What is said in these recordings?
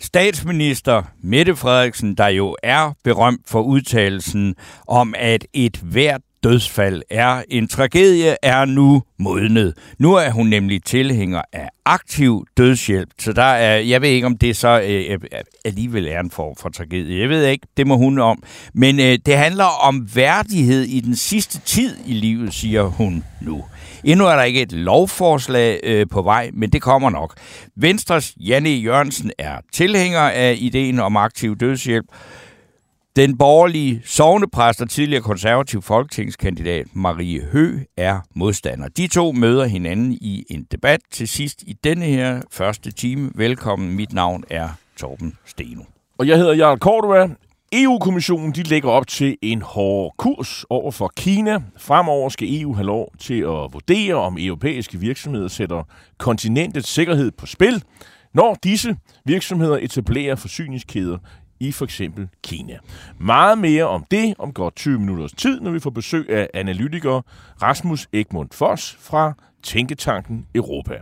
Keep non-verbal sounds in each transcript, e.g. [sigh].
Statsminister Mette Frederiksen, der jo er berømt for udtalelsen om, at et hvert dødsfald er en tragedie, er nu modnet. Nu er hun nemlig tilhænger af aktiv dødshjælp, så der er, jeg ved ikke, om det så øh, øh alligevel er en form for tragedie. Jeg ved ikke, det må hun om. Men øh, det handler om værdighed i den sidste tid i livet, siger hun nu. Endnu er der ikke et lovforslag øh, på vej, men det kommer nok. Venstres Janne Jørgensen er tilhænger af ideen om aktiv dødshjælp. Den borgerlige sovnepræst og tidligere konservativ folketingskandidat Marie Hø er modstander. De to møder hinanden i en debat til sidst i denne her første time. Velkommen, mit navn er Torben Steno. Og jeg hedder Jarl Cordua. EU-kommissionen de lægger op til en hård kurs over for Kina. Fremover skal EU have lov til at vurdere, om europæiske virksomheder sætter kontinentets sikkerhed på spil, når disse virksomheder etablerer forsyningskæder i for eksempel Kina. Meget mere om det om godt 20 minutters tid, når vi får besøg af analytiker Rasmus Egmund Foss fra Tænketanken Europa.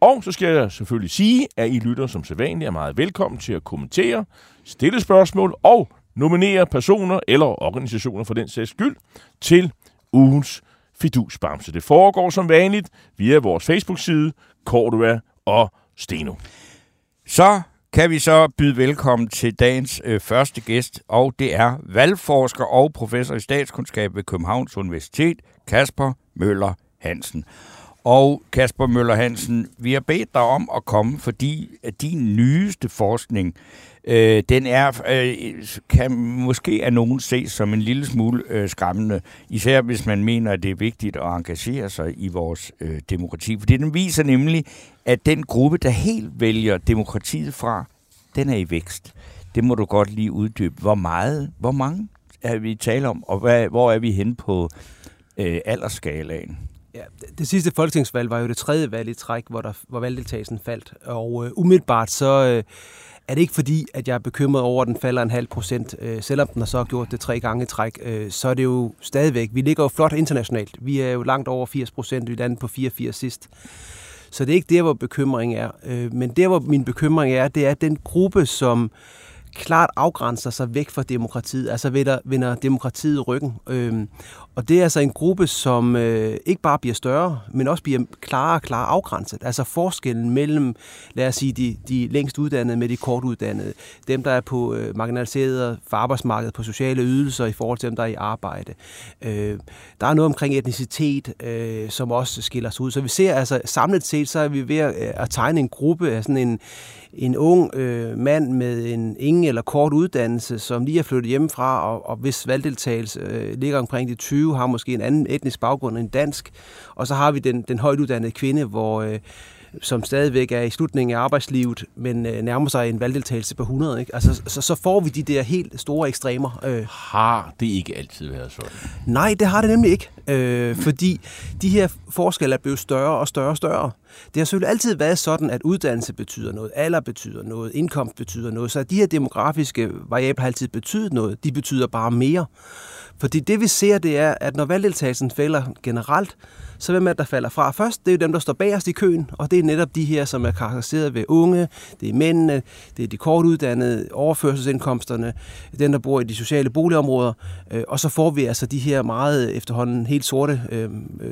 Og så skal jeg selvfølgelig sige, at I lytter som sædvanligt er meget velkommen til at kommentere, stille spørgsmål og nominere personer eller organisationer for den sags skyld til ugens fidusbamse. Det foregår som vanligt via vores Facebook-side, Cordua og Steno. Så kan vi så byde velkommen til dagens øh, første gæst, og det er valgforsker og professor i statskundskab ved Københavns Universitet, Kasper Møller Hansen. Og Kasper Møller Hansen, vi har bedt dig om at komme, fordi din nyeste forskning, øh, den er, øh, kan måske af nogen ses som en lille smule øh, skræmmende, især hvis man mener, at det er vigtigt at engagere sig i vores øh, demokrati. Fordi den viser nemlig, at den gruppe, der helt vælger demokratiet fra, den er i vækst. Det må du godt lige uddybe. Hvor meget, hvor mange er vi tale om, og hvad, hvor er vi hen på øh, aldersskalaen? Ja, det sidste folketingsvalg var jo det tredje valg i træk, hvor, der, hvor valgdeltagelsen faldt. Og øh, umiddelbart så øh, er det ikke fordi, at jeg er bekymret over, at den falder en halv procent. Øh, selvom den har så gjort det tre gange i træk, øh, så er det jo stadigvæk. Vi ligger jo flot internationalt. Vi er jo langt over 80 procent. Vi landede på 84 sidst. Så det er ikke der, hvor bekymringen er. Øh, men der, hvor min bekymring er, det er den gruppe, som klart afgrænser sig væk fra demokratiet, altså vender, vender demokratiet ryggen. Øhm, og det er altså en gruppe, som øh, ikke bare bliver større, men også bliver klarere og klarere afgrænset. Altså forskellen mellem, lad os sige, de, de længst uddannede med de kort uddannede, dem, der er på øh, marginaliseret for arbejdsmarkedet på sociale ydelser i forhold til dem, der er i arbejde. Øh, der er noget omkring etnicitet, øh, som også skiller sig ud. Så vi ser altså, samlet set, så er vi ved at, at tegne en gruppe af sådan en, en ung øh, mand med en ingen eller kort uddannelse, som lige er flyttet hjemmefra, og, og hvis valgdeltagelse øh, ligger omkring de 20, har måske en anden etnisk baggrund end dansk. Og så har vi den, den højt uddannede kvinde, hvor, øh, som stadigvæk er i slutningen af arbejdslivet, men øh, nærmer sig en valgdeltagelse på 100. Ikke? Altså, så, så får vi de der helt store ekstremer. Øh. Har det ikke altid været sådan? Nej, det har det nemlig ikke. Øh, fordi de her forskelle er blevet større og større og større. Det har selvfølgelig altid været sådan, at uddannelse betyder noget, alder betyder noget, indkomst betyder noget, så de her demografiske variabler har altid betydet noget. De betyder bare mere. Fordi det vi ser, det er, at når valgdeltagelsen falder generelt, så hvem er der falder fra først? Det er jo dem, der står bagerst i køen, og det er netop de her, som er karakteriseret ved unge, det er mændene, det er de kortuddannede, overførselsindkomsterne, den, der bor i de sociale boligområder, øh, og så får vi altså de her meget efterhånden helt sorte øh, øh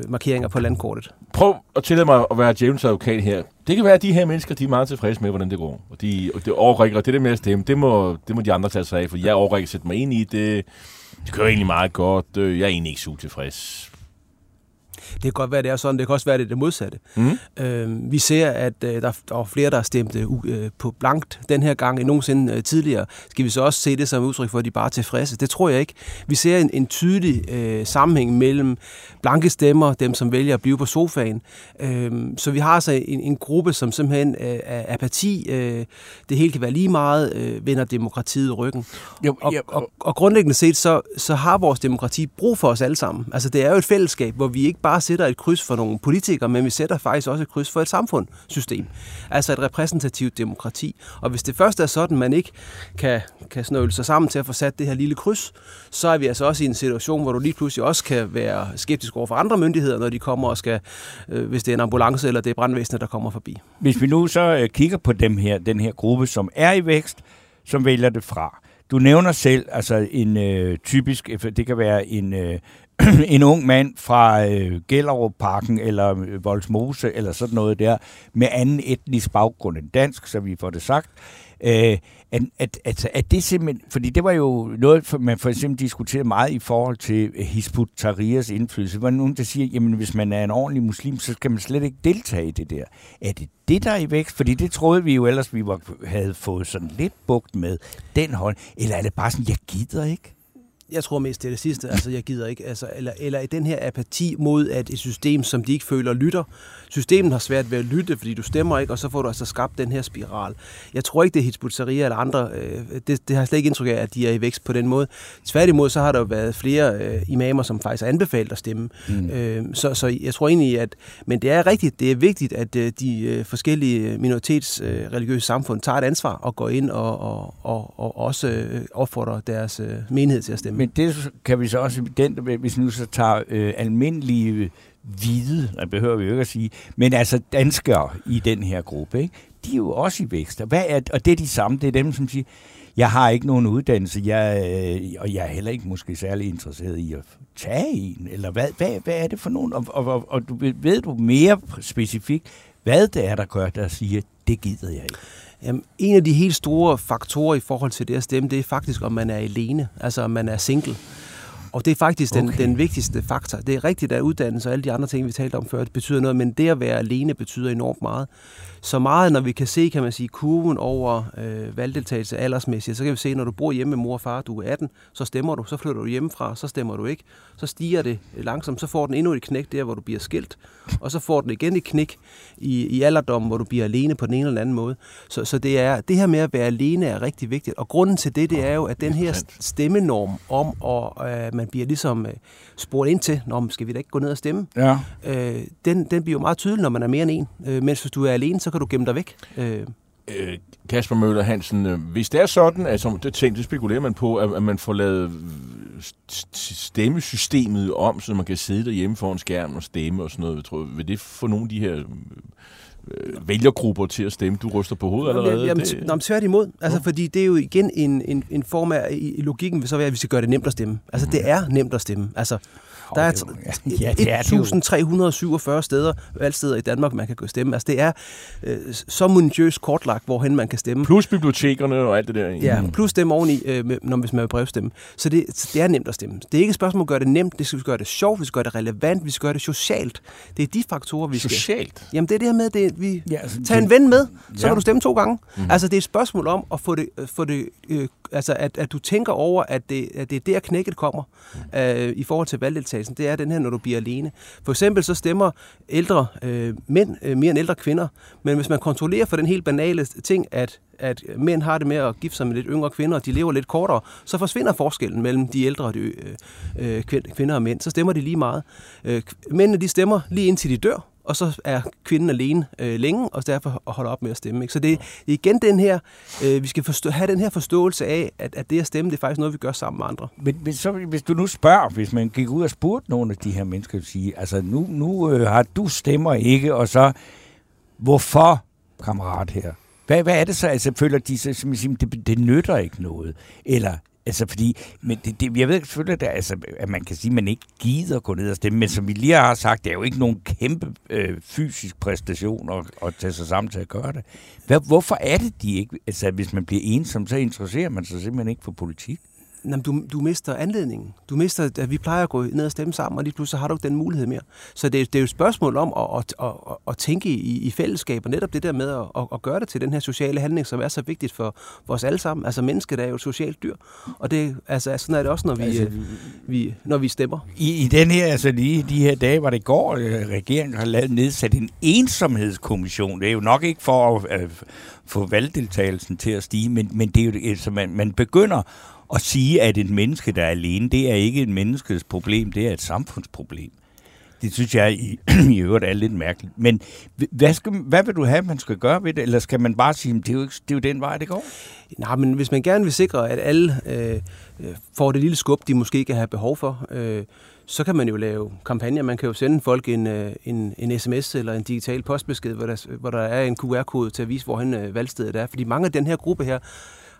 markeringer på landkortet. Prøv at tillade mig at være djævelens advokat her. Det kan være, at de her mennesker de er meget tilfredse med, hvordan det går. Og de, og det overrækker, og det der med at stemme, det må, det må de andre tage sig af, for jeg overrækker at sætte mig ind i det. Det kører egentlig meget godt. Øh, jeg er egentlig ikke så tilfreds det kan godt være, det er sådan. Det kan også være, det er det modsatte. Mm. Øh, vi ser, at øh, der, der var flere, der stemte øh, på blankt den her gang end nogensinde øh, tidligere. Skal vi så også se det som udtryk for, at de bare er tilfredse? Det tror jeg ikke. Vi ser en, en tydelig øh, sammenhæng mellem blanke stemmer, dem som vælger at blive på sofaen. Øh, så vi har altså en, en gruppe, som simpelthen øh, er apati. Øh, det hele kan være lige meget, øh, vender demokratiet ryggen. Jo, og, ja, og, og, og grundlæggende set, så, så har vores demokrati brug for os alle sammen. Altså det er jo et fællesskab, hvor vi ikke bare sætter et kryds for nogle politikere, men vi sætter faktisk også et kryds for et samfundssystem. Altså et repræsentativt demokrati. Og hvis det først er sådan, man ikke kan, kan snøvle sig sammen til at få sat det her lille kryds, så er vi altså også i en situation, hvor du lige pludselig også kan være skeptisk over for andre myndigheder, når de kommer og skal, øh, hvis det er en ambulance eller det er brandvæsenet, der kommer forbi. Hvis vi nu så øh, kigger på dem her, den her gruppe, som er i vækst, som vælger det fra. Du nævner selv, altså en øh, typisk, det kan være en, øh, [clears throat] en ung mand fra øh, Gellerup-parken eller øh, Voldsmose eller sådan noget der, med anden etnisk baggrund end dansk, så vi får det sagt. Øh, at, at, at, at det simpelthen, fordi det var jo noget, man for eksempel diskuterede meget i forhold til øh, Hizbut Tahrirs indflydelse. Det var nogen, der siger, jamen hvis man er en ordentlig muslim, så skal man slet ikke deltage i det der. Er det det, der er i vækst? Fordi det troede vi jo ellers, vi var, havde fået sådan lidt bugt med den hold. Eller er det bare sådan, jeg gider ikke? Jeg tror mest, det er det sidste. Altså, jeg gider ikke. Altså, eller, eller i den her apati mod, at et system, som de ikke føler, lytter. Systemet har svært ved at lytte, fordi du stemmer ikke, og så får du altså skabt den her spiral. Jeg tror ikke, det er Hizbut eller andre. Øh, det, det har slet ikke indtryk af, at de er i vækst på den måde. Tværtimod, så har der jo været flere øh, imamer, som faktisk har anbefalet at stemme. Mm. Øh, så, så jeg tror egentlig, at... Men det er rigtigt, det er vigtigt, at øh, de øh, forskellige minoritetsreligiøse øh, samfund tager et ansvar og går ind og, og, og, og også øh, opfordrer deres øh, menighed til at stemme. Men det kan vi så også, den, hvis nu så tager øh, almindelige hvide, det behøver vi jo ikke at sige, men altså danskere i den her gruppe, ikke? de er jo også i vækst. Og, hvad er, og det er de samme, det er dem, som siger, jeg har ikke nogen uddannelse, jeg, øh, og jeg er heller ikke måske særlig interesseret i at tage en, eller hvad, hvad, hvad er det for nogen? Og, og, og, og du, ved du mere specifikt, hvad det er, der gør, der siger, det gider jeg ikke? Jamen, en af de helt store faktorer i forhold til det at stemme, det er faktisk, om man er alene, altså om man er single. Og det er faktisk den, okay. den vigtigste faktor. Det er rigtigt, at uddannelse og alle de andre ting, vi talte om før, det betyder noget, men det at være alene betyder enormt meget så meget, når vi kan se, kan man sige, kurven over øh, valgdeltagelse aldersmæssigt, så kan vi se, når du bor hjemme med mor og far, du er 18, så stemmer du, så flytter du hjemmefra, så stemmer du ikke, så stiger det langsomt, så får den endnu et knæk der, hvor du bliver skilt, og så får den igen et knæk i, i alderdommen, hvor du bliver alene på den ene eller anden måde. Så, så det, er, det her med at være alene er rigtig vigtigt, og grunden til det, det er jo, at den her stemmenorm om, at øh, man bliver ligesom øh, spurgt ind til, når skal vi da ikke gå ned og stemme, ja. øh, den, den bliver jo meget tydelig, når man er mere end en. Øh, mens hvis du er alene, så kan du gemme dig væk. Øh. Øh, Kasper Møller Hansen, øh, hvis det er sådan, altså det ting, det spekulerer man på, at, at man får lavet stemmesystemet om, så man kan sidde derhjemme foran skærmen og stemme og sådan noget, tror, vil det få nogle af de her øh, vælgergrupper til at stemme. Du ryster på hovedet allerede. Jamen, det... Nå, tværtimod. Altså, ja. fordi det er jo igen en, en, en form af, i, i logikken vil så være, at vi skal gøre det nemt at stemme. Altså, mm. det er nemt at stemme. Altså, der er, ja, det er 1347 steder, valgsteder i Danmark, man kan gå stemme. Altså, det er øh, så minutiøst kortlagt, hvorhen man kan stemme. Plus bibliotekerne og alt det der. Ja, plus dem oveni, øh, når, hvis man vil brevstemme. Så det, det er nemt at stemme. Det er ikke et spørgsmål at gøre det nemt, det skal gøre det sjovt, vi skal gøre det relevant, vi skal gøre det socialt. Det er de faktorer, vi skal... Socialt? Jamen, det er det her med, det, vi ja, altså, tager en ven med, så ja. kan du stemme to gange. Mm. Altså, det er et spørgsmål om at få det, få det øh, altså, at, at du tænker over, at det, at det er der knækket kommer mm. øh, i forhold til valgdeltagelse valgdeltagelsen, det er den her, når du bliver alene. For eksempel så stemmer ældre øh, mænd øh, mere end ældre kvinder, men hvis man kontrollerer for den helt banale ting, at at mænd har det med at gifte sig med lidt yngre kvinder, og de lever lidt kortere, så forsvinder forskellen mellem de ældre og de, øh, øh kvinder og mænd. Så stemmer de lige meget. Øh, mændene de stemmer lige indtil de dør, og så er kvinden alene øh, længe, og derfor holder op med at stemme. Ikke? Så det er igen den her, øh, vi skal forstå, have den her forståelse af, at, at det at stemme, det er faktisk noget, vi gør sammen med andre. Men, men så, hvis du nu spørger, hvis man gik ud og spurgte nogle af de her mennesker, at sige, altså nu, nu øh, har du stemmer ikke, og så, hvorfor, kammerat her? Hvad, hvad er det så? Altså, føler de sig, som siger, det, det nytter ikke noget? Eller Altså, fordi, men det, det, jeg ved selvfølgelig, at, der, altså, at man kan sige, at man ikke gider gå ned og stemme, men som vi lige har sagt, det er jo ikke nogen kæmpe øh, fysisk præstation at, at tage sig sammen til at gøre det. Hvad, hvorfor er det, de ikke, altså hvis man bliver ensom, så interesserer man sig simpelthen ikke for politik? Jamen, du, du mister anledningen. Du mister, at vi plejer at gå ned og stemme sammen, og lige pludselig har du ikke den mulighed mere. Så det, det er jo et spørgsmål om at, at, at, at, tænke i, i fællesskab, og netop det der med at, at, at gøre det til den her sociale handling, som er så vigtigt for, for os alle sammen. Altså mennesket er jo et socialt dyr, og det, altså, sådan er det også, når vi, altså, vi, når vi stemmer. I, I den her, altså lige de her dage, var det går, øh, regeringen har lavet nedsat en ensomhedskommission. Det er jo nok ikke for at uh, få valgdeltagelsen til at stige, men, men det er jo, altså, man, man begynder at sige, at et menneske, der er alene, det er ikke et menneskes problem, det er et samfundsproblem. Det synes jeg i, [clears throat] i øvrigt er lidt mærkeligt. Men hvad, skal, hvad vil du have, man skal gøre ved det? Eller skal man bare sige, at det er jo, det er jo den vej, det går? Nej, men hvis man gerne vil sikre, at alle øh, øh, får det lille skub, de måske kan have behov for, øh, så kan man jo lave kampagner. Man kan jo sende folk en, øh, en, en sms eller en digital postbesked, hvor der, hvor der er en QR-kode til at vise, hvor øh, valgstedet er. Fordi mange af den her gruppe her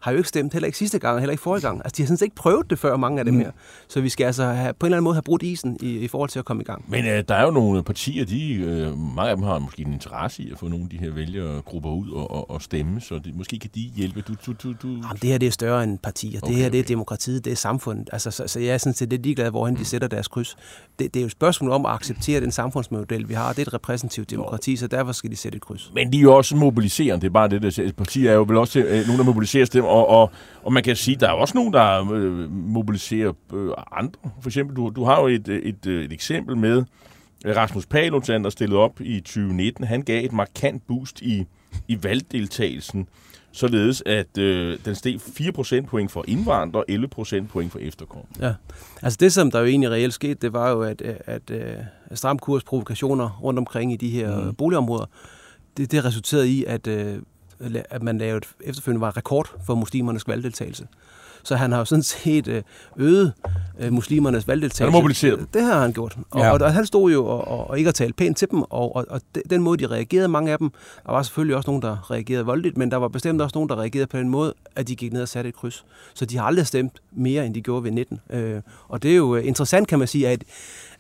har jo ikke stemt, heller ikke sidste gang, og heller ikke forrige gang. Altså, de har sådan set ikke prøvet det før, mange af dem mm. her. Så vi skal altså have, på en eller anden måde have brudt isen i, i forhold til at komme i gang. Men øh, der er jo nogle partier, de, øh, mange af dem har måske en interesse i at få nogle af de her vælgergrupper ud og, og, og stemme, så det, måske kan de hjælpe. Du, du, du, du... Jamen, det her det er større end partier. Okay, det her det er demokratiet, det er samfundet. Altså, så, så jeg er sådan set lidt ligeglad, hvorhen de mm. sætter deres kryds. Det, det er jo et spørgsmål om at acceptere den samfundsmodel, vi har. Det er et repræsentativt demokrati, så derfor skal de sætte et kryds. Men de er jo også mobiliserende. Det er bare det, der Partier er jo vel også øh, nogen, der mobiliserer dem, og, og og man kan sige, der er også nogen, der øh, mobiliserer øh, andre. For eksempel, du, du har jo et, et, øh, et eksempel med Rasmus Paludan, der stillede op i 2019. Han gav et markant boost i, i valgdeltagelsen, således at øh, den steg 4 procentpoint for indvandrere og 11 procentpoint for efterkommere. Ja, altså det, som der jo egentlig reelt skete, det var jo, at, at, at stramkursprovokationer rundt omkring i de her mm. boligområder, det, det resulterede i, at at man lavede efterfølgende var rekord for muslimernes valgdeltagelse. Så han har jo sådan set øh, øget øh, muslimernes valgdeltagelse. Han mobiliseret Det har han gjort. Og, ja. og, og han stod jo og, og, og ikke at tale pænt til dem, og, og, og den måde, de reagerede, mange af dem, der var selvfølgelig også nogen, der reagerede voldeligt, men der var bestemt også nogen, der reagerede på den måde, at de gik ned og satte et kryds. Så de har aldrig stemt mere, end de gjorde ved 19. Øh, og det er jo interessant, kan man sige, at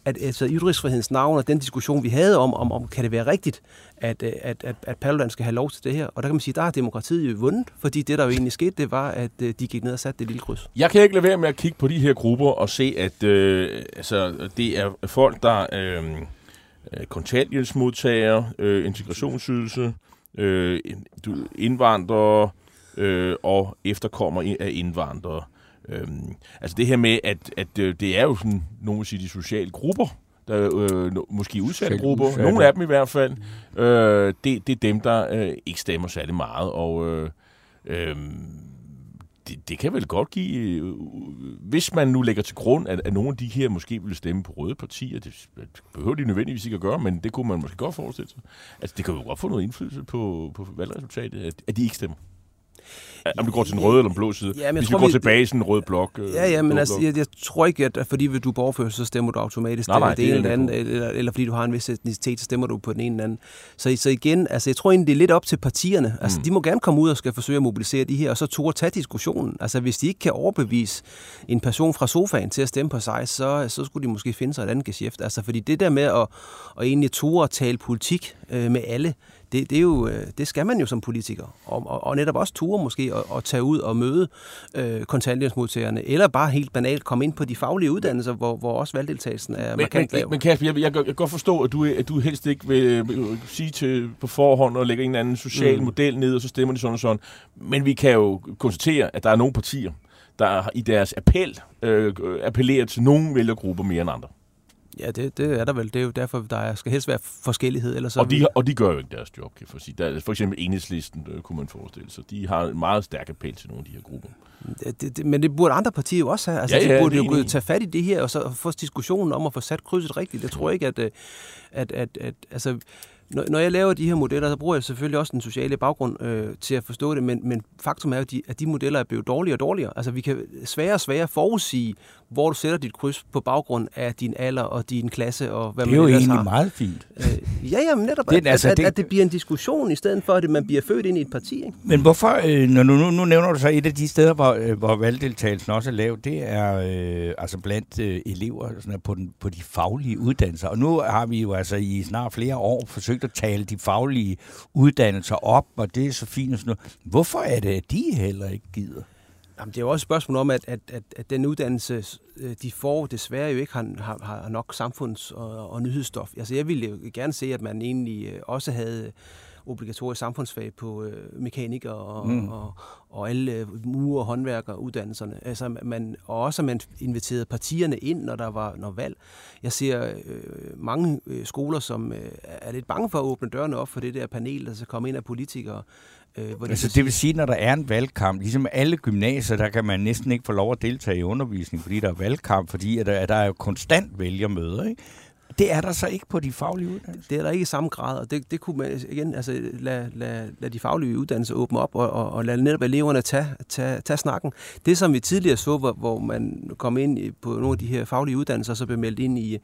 at altså, ytringsfrihedens navn og den diskussion, vi havde om, om, om kan det være rigtigt, at, øh, at, at, at Paludan skal have lov til det her. Og der kan man sige, der har demokratiet jo vundet, fordi det, der jo egentlig skete, det var, at øh, de gik ned og satte det lille kryds. Jeg kan ikke lade være med at kigge på de her grupper og se, at øh, altså, det er folk, der øh, kontanthjælpsmodtagere, øh, integrationsydelse, øh, indvandrere øh, og efterkommer af indvandrere. Øhm, altså det her med, at, at øh, det er jo sådan, nogen vil sige, de sociale grupper, der øh, måske udsatte grupper, udsatte. nogle af dem i hvert fald, øh, det, det er dem, der øh, ikke stemmer særlig meget, og øh, øh, det, det kan vel godt give, øh, hvis man nu lægger til grund, at, at nogle af de her måske ville stemme på røde partier, det behøver de nødvendigvis ikke at gøre, men det kunne man måske godt forestille sig. Altså det kan jo godt få noget indflydelse på, på valgresultatet, at, at de ikke stemmer. Om du går til den røde eller den blå side. Ja, men Hvis vi går vi... tilbage i sådan en rød blok. Øh, ja, ja, men altså, jeg, jeg, tror ikke, at fordi du er så stemmer du automatisk nej, nej, det, det ene eller andet, eller, eller fordi du har en vis etnicitet, så stemmer du på den ene eller anden. Så, så igen, altså, jeg tror egentlig, det er lidt op til partierne. Altså, mm. de må gerne komme ud og skal forsøge at mobilisere de her, og så turde tage diskussionen. Altså, hvis de ikke kan overbevise en person fra sofaen til at stemme på sig, så, så skulle de måske finde sig et andet geschæft. Altså, fordi det der med at, at egentlig turde tale politik øh, med alle, det, det, er jo, øh, det skal man jo som politiker. Og, og, og netop også ture måske at, at tage ud og møde øh, kontanthjælpsmodtagerne, eller bare helt banalt komme ind på de faglige uddannelser, hvor, hvor også valgdeltagelsen er men, markant lav. Men Kasper, jeg, jeg, jeg kan godt forstå, at du, at du helst ikke vil, vil sige til på forhånd og lægge en anden social mm. model ned, og så stemmer de sådan og sådan. Men vi kan jo konstatere, at der er nogle partier, der i deres appel øh, appellerer til nogle vælgergrupper mere end andre. Ja, det, det er der vel. Det er jo derfor, der skal helst være forskellighed. Ellers og, de, og de gør jo ikke deres job, kan jeg sige. Der, for eksempel enhedslisten, øh, kunne man forestille sig. De har en meget stærk appel til nogle af de her grupper. Det, det, men det burde andre partier jo også have. Altså, ja, ja, de burde jo enig. tage fat i det her, og så få diskussionen om at få sat krydset rigtigt. Jeg tror ikke, at, øh, at, at, at altså, når, når jeg laver de her modeller, så bruger jeg selvfølgelig også den sociale baggrund øh, til at forstå det, men, men faktum er jo, at de modeller er blevet dårligere og dårligere. Altså vi kan sværere og sværere forudsige, hvor du sætter dit kryds på baggrund af din alder og din klasse og hvad man Det er jo egentlig har. meget fint. Øh, ja, ja, men netop, det, at, altså, at, det... at det bliver en diskussion, i stedet for, at man bliver født ind i et parti. Ikke? Men hvorfor, øh, når nu, nu, nu nævner du så et af de steder, hvor, øh, hvor valgdeltagelsen også er lav, det er øh, altså blandt øh, elever sådan på, den, på de faglige uddannelser. Og nu har vi jo altså i snart flere år forsøgt at tale de faglige uddannelser op, og det er så fint og sådan noget. Hvorfor er det, at de heller ikke gider? Jamen, det er jo også et spørgsmål om, at, at, at, at den uddannelse, øh, de får, desværre jo ikke har, har, har nok samfunds- og, og nyhedsstof. Altså, jeg ville jo gerne se, at man egentlig øh, også havde obligatorisk samfundsfag på øh, mekanik og, mm. og, og alle øh, mure- og håndværkeruddannelserne. Altså, man, og også at man inviterede partierne ind, når der var når valg. Jeg ser øh, mange øh, skoler, som øh, er lidt bange for at åbne dørene op for det der panel, der skal komme ind af politikere. Øh, hvor altså, det vil sige, når der er en valgkamp, ligesom alle gymnasier, der kan man næsten ikke få lov at deltage i undervisning, fordi der er valgkamp, fordi at der, at der er jo konstant vælgermøder. Ikke? Det er der så ikke på de faglige uddannelser? Det er der ikke i samme grad, og det, det kunne man igen altså, lade, lade, lade de faglige uddannelser åbne op, og, og, og lade netop eleverne tage, tage, tage snakken. Det, som vi tidligere så, hvor, hvor man kom ind på nogle af de her faglige uddannelser, og så blev meldt ind i,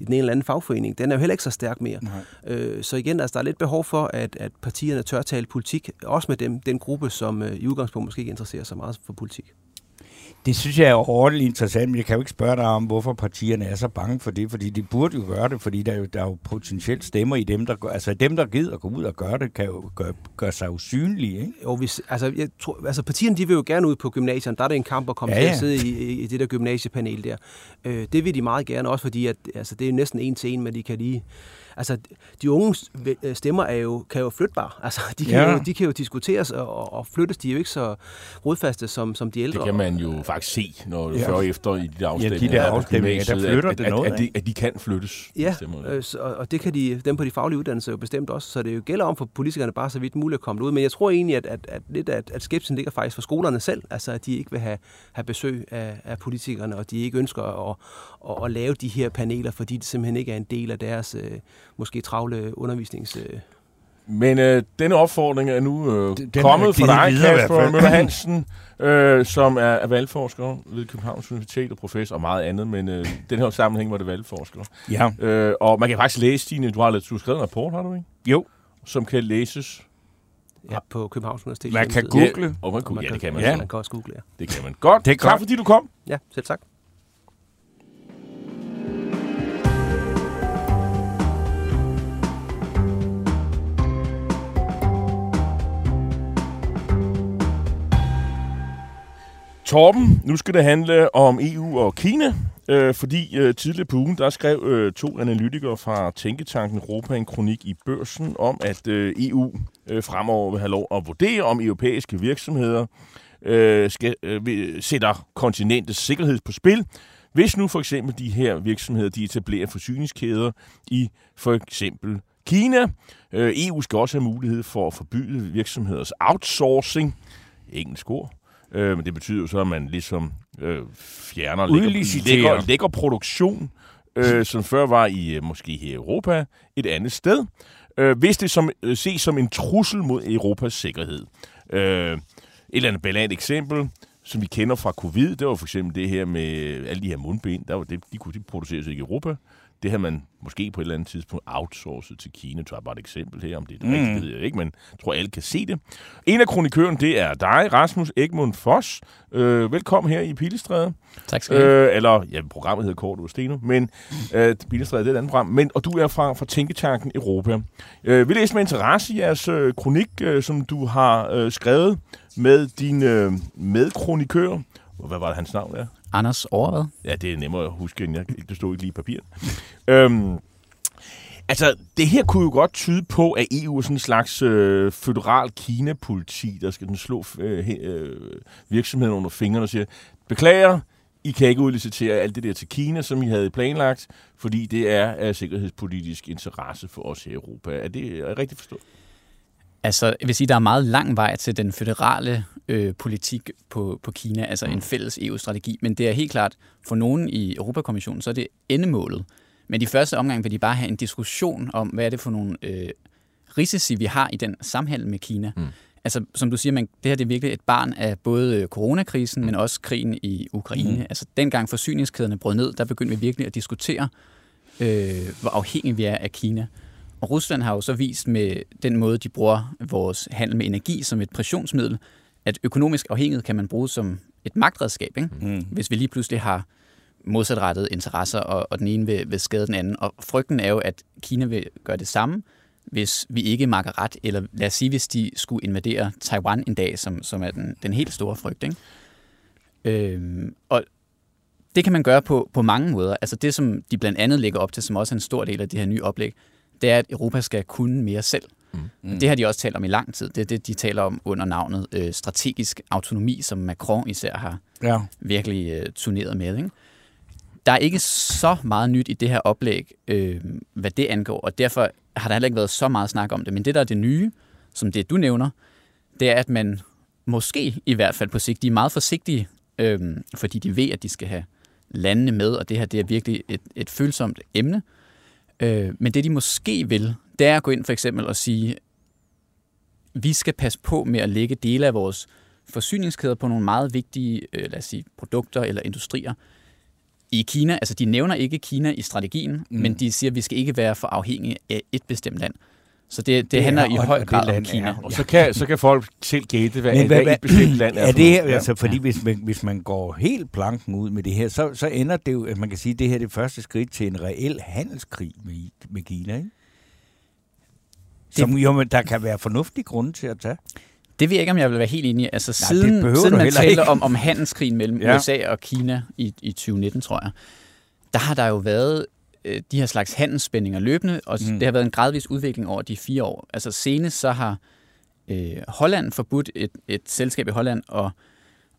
i den ene eller anden fagforening, den er jo heller ikke så stærk mere. Øh, så igen, altså, der er lidt behov for, at, at partierne tør tale politik, også med dem, den gruppe, som øh, i udgangspunkt måske ikke interesserer sig meget for politik. Det synes jeg er ordentligt interessant, men jeg kan jo ikke spørge dig om, hvorfor partierne er så bange for det, fordi de burde jo gøre det, fordi der er jo, der er jo potentielt stemmer i dem, der altså dem, der gider at gå ud og gøre det, kan jo gøre, gøre sig usynlige, ikke? Jo, hvis, altså, jeg tror, altså partierne, de vil jo gerne ud på gymnasierne, der er det en kamp at komme ja, ja. til at sidde i, i, det der gymnasiepanel der. Øh, det vil de meget gerne, også fordi at, altså, det er næsten en til en, men de kan lige altså, de unge øh, stemmer er jo, kan jo flytbare. Altså, de kan, ja. jo, de kan jo diskuteres og, og flyttes. De er jo ikke så rodfaste som, som de ældre. Det kan man jo faktisk se, når du ja. fører efter i de der afstemninger. Ja, de der afstemninger, der flytter at, det noget. At, at, de, at de kan flyttes. Ja, øh, og det kan de, dem på de faglige uddannelser jo bestemt også. Så det jo gælder om for politikerne bare så vidt muligt at komme ud. Men jeg tror egentlig, at, at, at lidt at, at skepsen ligger faktisk for skolerne selv. Altså, at de ikke vil have, have besøg af, af politikerne, og de ikke ønsker at, at, at lave de her paneler, fordi det simpelthen ikke er en del af deres øh, måske travle undervisnings... Øh. Men øh, denne opfordring er nu øh, den kommet fra dig, Kasper Møller Hansen, øh, som er, er valgforsker ved Københavns Universitet og professor og meget andet, men øh, den her sammenhæng var det valgforsker. Ja. Øh, og man kan faktisk læse dine, du har, du har skrevet en rapport, har du ikke? Jo. Som kan læses Ja, på Københavns Universitet. Man kan google. Ja, og man, og man ja, det kan man. Ja. Man kan også google, ja. Det kan man. Godt. Det er tak, fordi du kom. Ja, selv tak. Torben, nu skal det handle om EU og Kina, øh, fordi øh, tidligere på ugen, der skrev øh, to analytikere fra Tænketanken Europa en kronik i børsen om, at øh, EU øh, fremover vil have lov at vurdere, om europæiske virksomheder øh, skal, øh, sætter kontinentets sikkerhed på spil, hvis nu for eksempel de her virksomheder de etablerer forsyningskæder i for eksempel Kina. Øh, EU skal også have mulighed for at forbyde virksomheders outsourcing, engelsk ord, Øh, men det betyder jo så, at man ligesom øh, fjerner lækker, lækker, lækker produktion, øh, som før var i øh, måske her i Europa, et andet sted, øh, hvis det som, øh, ses som en trussel mod Europas sikkerhed. Øh, et eller andet banalt eksempel, som vi kender fra covid, det var for eksempel det her med alle de her mundben, der var det, de kunne de produceres ikke i Europa. Det har man måske på et eller andet tidspunkt outsourcet til Kina. Jeg tager bare et eksempel her, om det er det mm. rigtige, ved jeg ikke, men jeg tror, alle kan se det. En af kronikøren, det er dig, Rasmus Egmund Foss. Øh, velkommen her i Pilestræde. Tak skal du have. Øh, eller, ja, programmet hedder Kort og Steno, men øh, Pilestræde det er et andet program. Men, og du er fra, fra Tænketanken Europa. Øh, vi læser med interesse i jeres øh, kronik, øh, som du har øh, skrevet med din øh, medkronikør. Hvad var det, hans navn er? Anders Overvad. Ja, det er nemmere at huske, end jeg, det stod ikke lige i papiret. øhm, altså, det her kunne jo godt tyde på, at EU er sådan en slags øh, federal Kina-politi, der skal den slå øh, øh, virksomheden under fingrene og sige, beklager, I kan ikke udlicitere alt det der til Kina, som I havde planlagt, fordi det er af sikkerhedspolitisk interesse for os her i Europa. Er det er rigtigt forstået? Altså, jeg vil sige, der er meget lang vej til den føderale øh, politik på, på Kina, altså mm. en fælles EU-strategi. Men det er helt klart, for nogen i Europakommissionen, så er det endemålet. Men i første omgang vil de bare have en diskussion om, hvad er det for nogle øh, risici, vi har i den samhandel med Kina. Mm. Altså, som du siger, man, det her det er virkelig et barn af både øh, coronakrisen, mm. men også krigen i Ukraine. Mm. Altså, dengang forsyningskæderne brød ned, der begyndte vi virkelig at diskutere, øh, hvor afhængige vi er af Kina. Og Rusland har jo så vist med den måde, de bruger vores handel med energi som et pressionsmiddel, at økonomisk afhængighed kan man bruge som et magtredskab. Ikke? Mm. Hvis vi lige pludselig har modsatrettede interesser, og, og den ene vil, vil skade den anden. Og frygten er jo, at Kina vil gøre det samme, hvis vi ikke makker ret, eller lad os sige, hvis de skulle invadere Taiwan en dag, som, som er den, den helt store frygt. Ikke? Øhm, og det kan man gøre på, på mange måder. Altså det, som de blandt andet lægger op til, som også er en stor del af det her nye oplæg, det er, at Europa skal kunne mere selv. Mm. Det har de også talt om i lang tid. Det er det, de taler om under navnet øh, strategisk autonomi, som Macron især har Ja. virkelig øh, turneret med. Ikke? Der er ikke så meget nyt i det her oplæg, øh, hvad det angår, og derfor har der heller ikke været så meget snak om det. Men det, der er det nye, som det du nævner, det er, at man måske i hvert fald på sigt, de er meget forsigtige, øh, fordi de ved, at de skal have landene med, og det her det er virkelig et, et følsomt emne. Øh, men det, de måske vil, det er at gå ind for eksempel og sige, vi skal passe på med at lægge dele af vores forsyningskæder på nogle meget vigtige øh, lad os sige, produkter eller industrier i Kina. Altså, de nævner ikke Kina i strategien, mm. men de siger, at vi skal ikke være for afhængige af et bestemt land. Så det, det, det handler er- i høj og det grad om land Kina. er- Og så kan, så kan folk selv gætte, hvad, Men hvad, hvad- hvad et bestemt land er. Er for det, noget. altså, fordi hvis man, hvis man går helt planken ud med det her, så, så ender det jo, at man kan sige, at det her er det første skridt til en reel handelskrig med, med Kina, ikke? Som jo, men der kan være fornuftige grunde til at tage. Det ved jeg ikke, om jeg vil være helt enig i. Altså, det siden, behøver siden man taler ikke. om, om handelskrigen mellem Ja. ja. USA og Kina i, i 2019, tror jeg, der har der jo været øh, de her slags handelsspændinger løbende, og Mm. det har været en gradvis udvikling over de fire år. Altså senest så har øh, Holland forbudt et, et selskab i Holland at,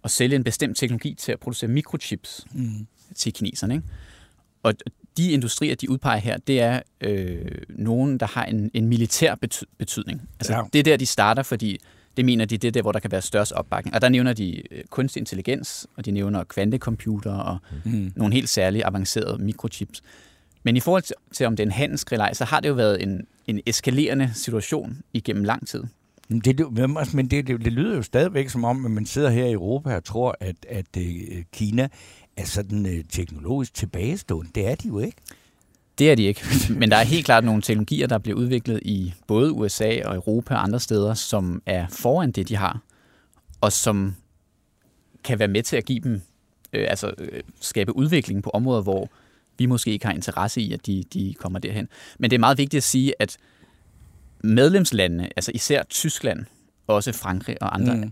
at sælge en bestemt teknologi til at producere mikrochips Mm. til kineserne. Ikke? Og de industrier, de udpeger her, det er øh, nogen, der har en, en militær bety- betydning. Altså, Ja. ja. Det er der, de starter, fordi det mener de, det er der, hvor der kan være størst opbakning. Og der nævner de øh, kunstig intelligens, og de nævner kvantecomputer og Mm. nogle helt særlige avancerede mikrochips. Men i forhold til, til om det er en handelsgrilej, så har det jo været en, en eskalerende situation igennem lang tid. Men, det, det- men det, det, det lyder jo stadigvæk som om, at man sidder her i Europa og tror, at, at øh, Kina er sådan øh, teknologisk tilbagestående. Det er de jo ikke. Det er de ikke. [laughs] Men der er helt klart nogle teknologier, der bliver udviklet i både USA og Europa og andre steder, som er foran det, de har, og som kan være med til at give dem, øh, altså øh, skabe udvikling på områder, hvor vi måske ikke har interesse i, at de, de kommer derhen. Men det er meget vigtigt at sige, at medlemslandene, altså især Tyskland, også Frankrig og andre, Mm.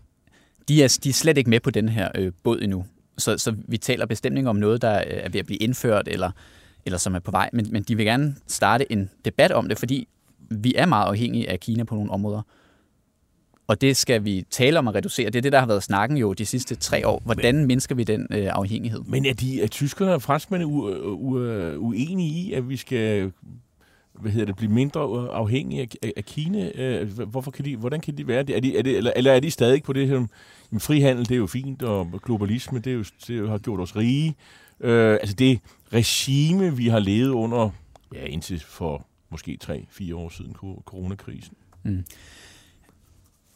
de, er, de er slet ikke med på den her øh, båd endnu. Så, så vi taler bestemt ikke om noget, der øh, er ved at blive indført, eller, eller som er på vej, men, men de vil gerne starte en debat om det, fordi vi er meget afhængige af Kina på nogle områder. Og det skal vi tale om at reducere. Det er det, der har været snakken jo de sidste tre år. Hvordan mindsker vi den øh, afhængighed? Men er, de, er tyskerne og franskmændene u, u, uenige i, at vi skal hvad hedder det, blive mindre afhængige af, af, af Kina? Øh, Hvorfor kan de, hvordan kan de være det? Er de, er det eller, eller er de stadig på det her, jamen, frihandel, det er jo fint, og globalisme, det, er jo, det har gjort os rige. Øh, altså det regime, vi har levet under, ja, indtil for måske 3-4 år siden coronakrisen.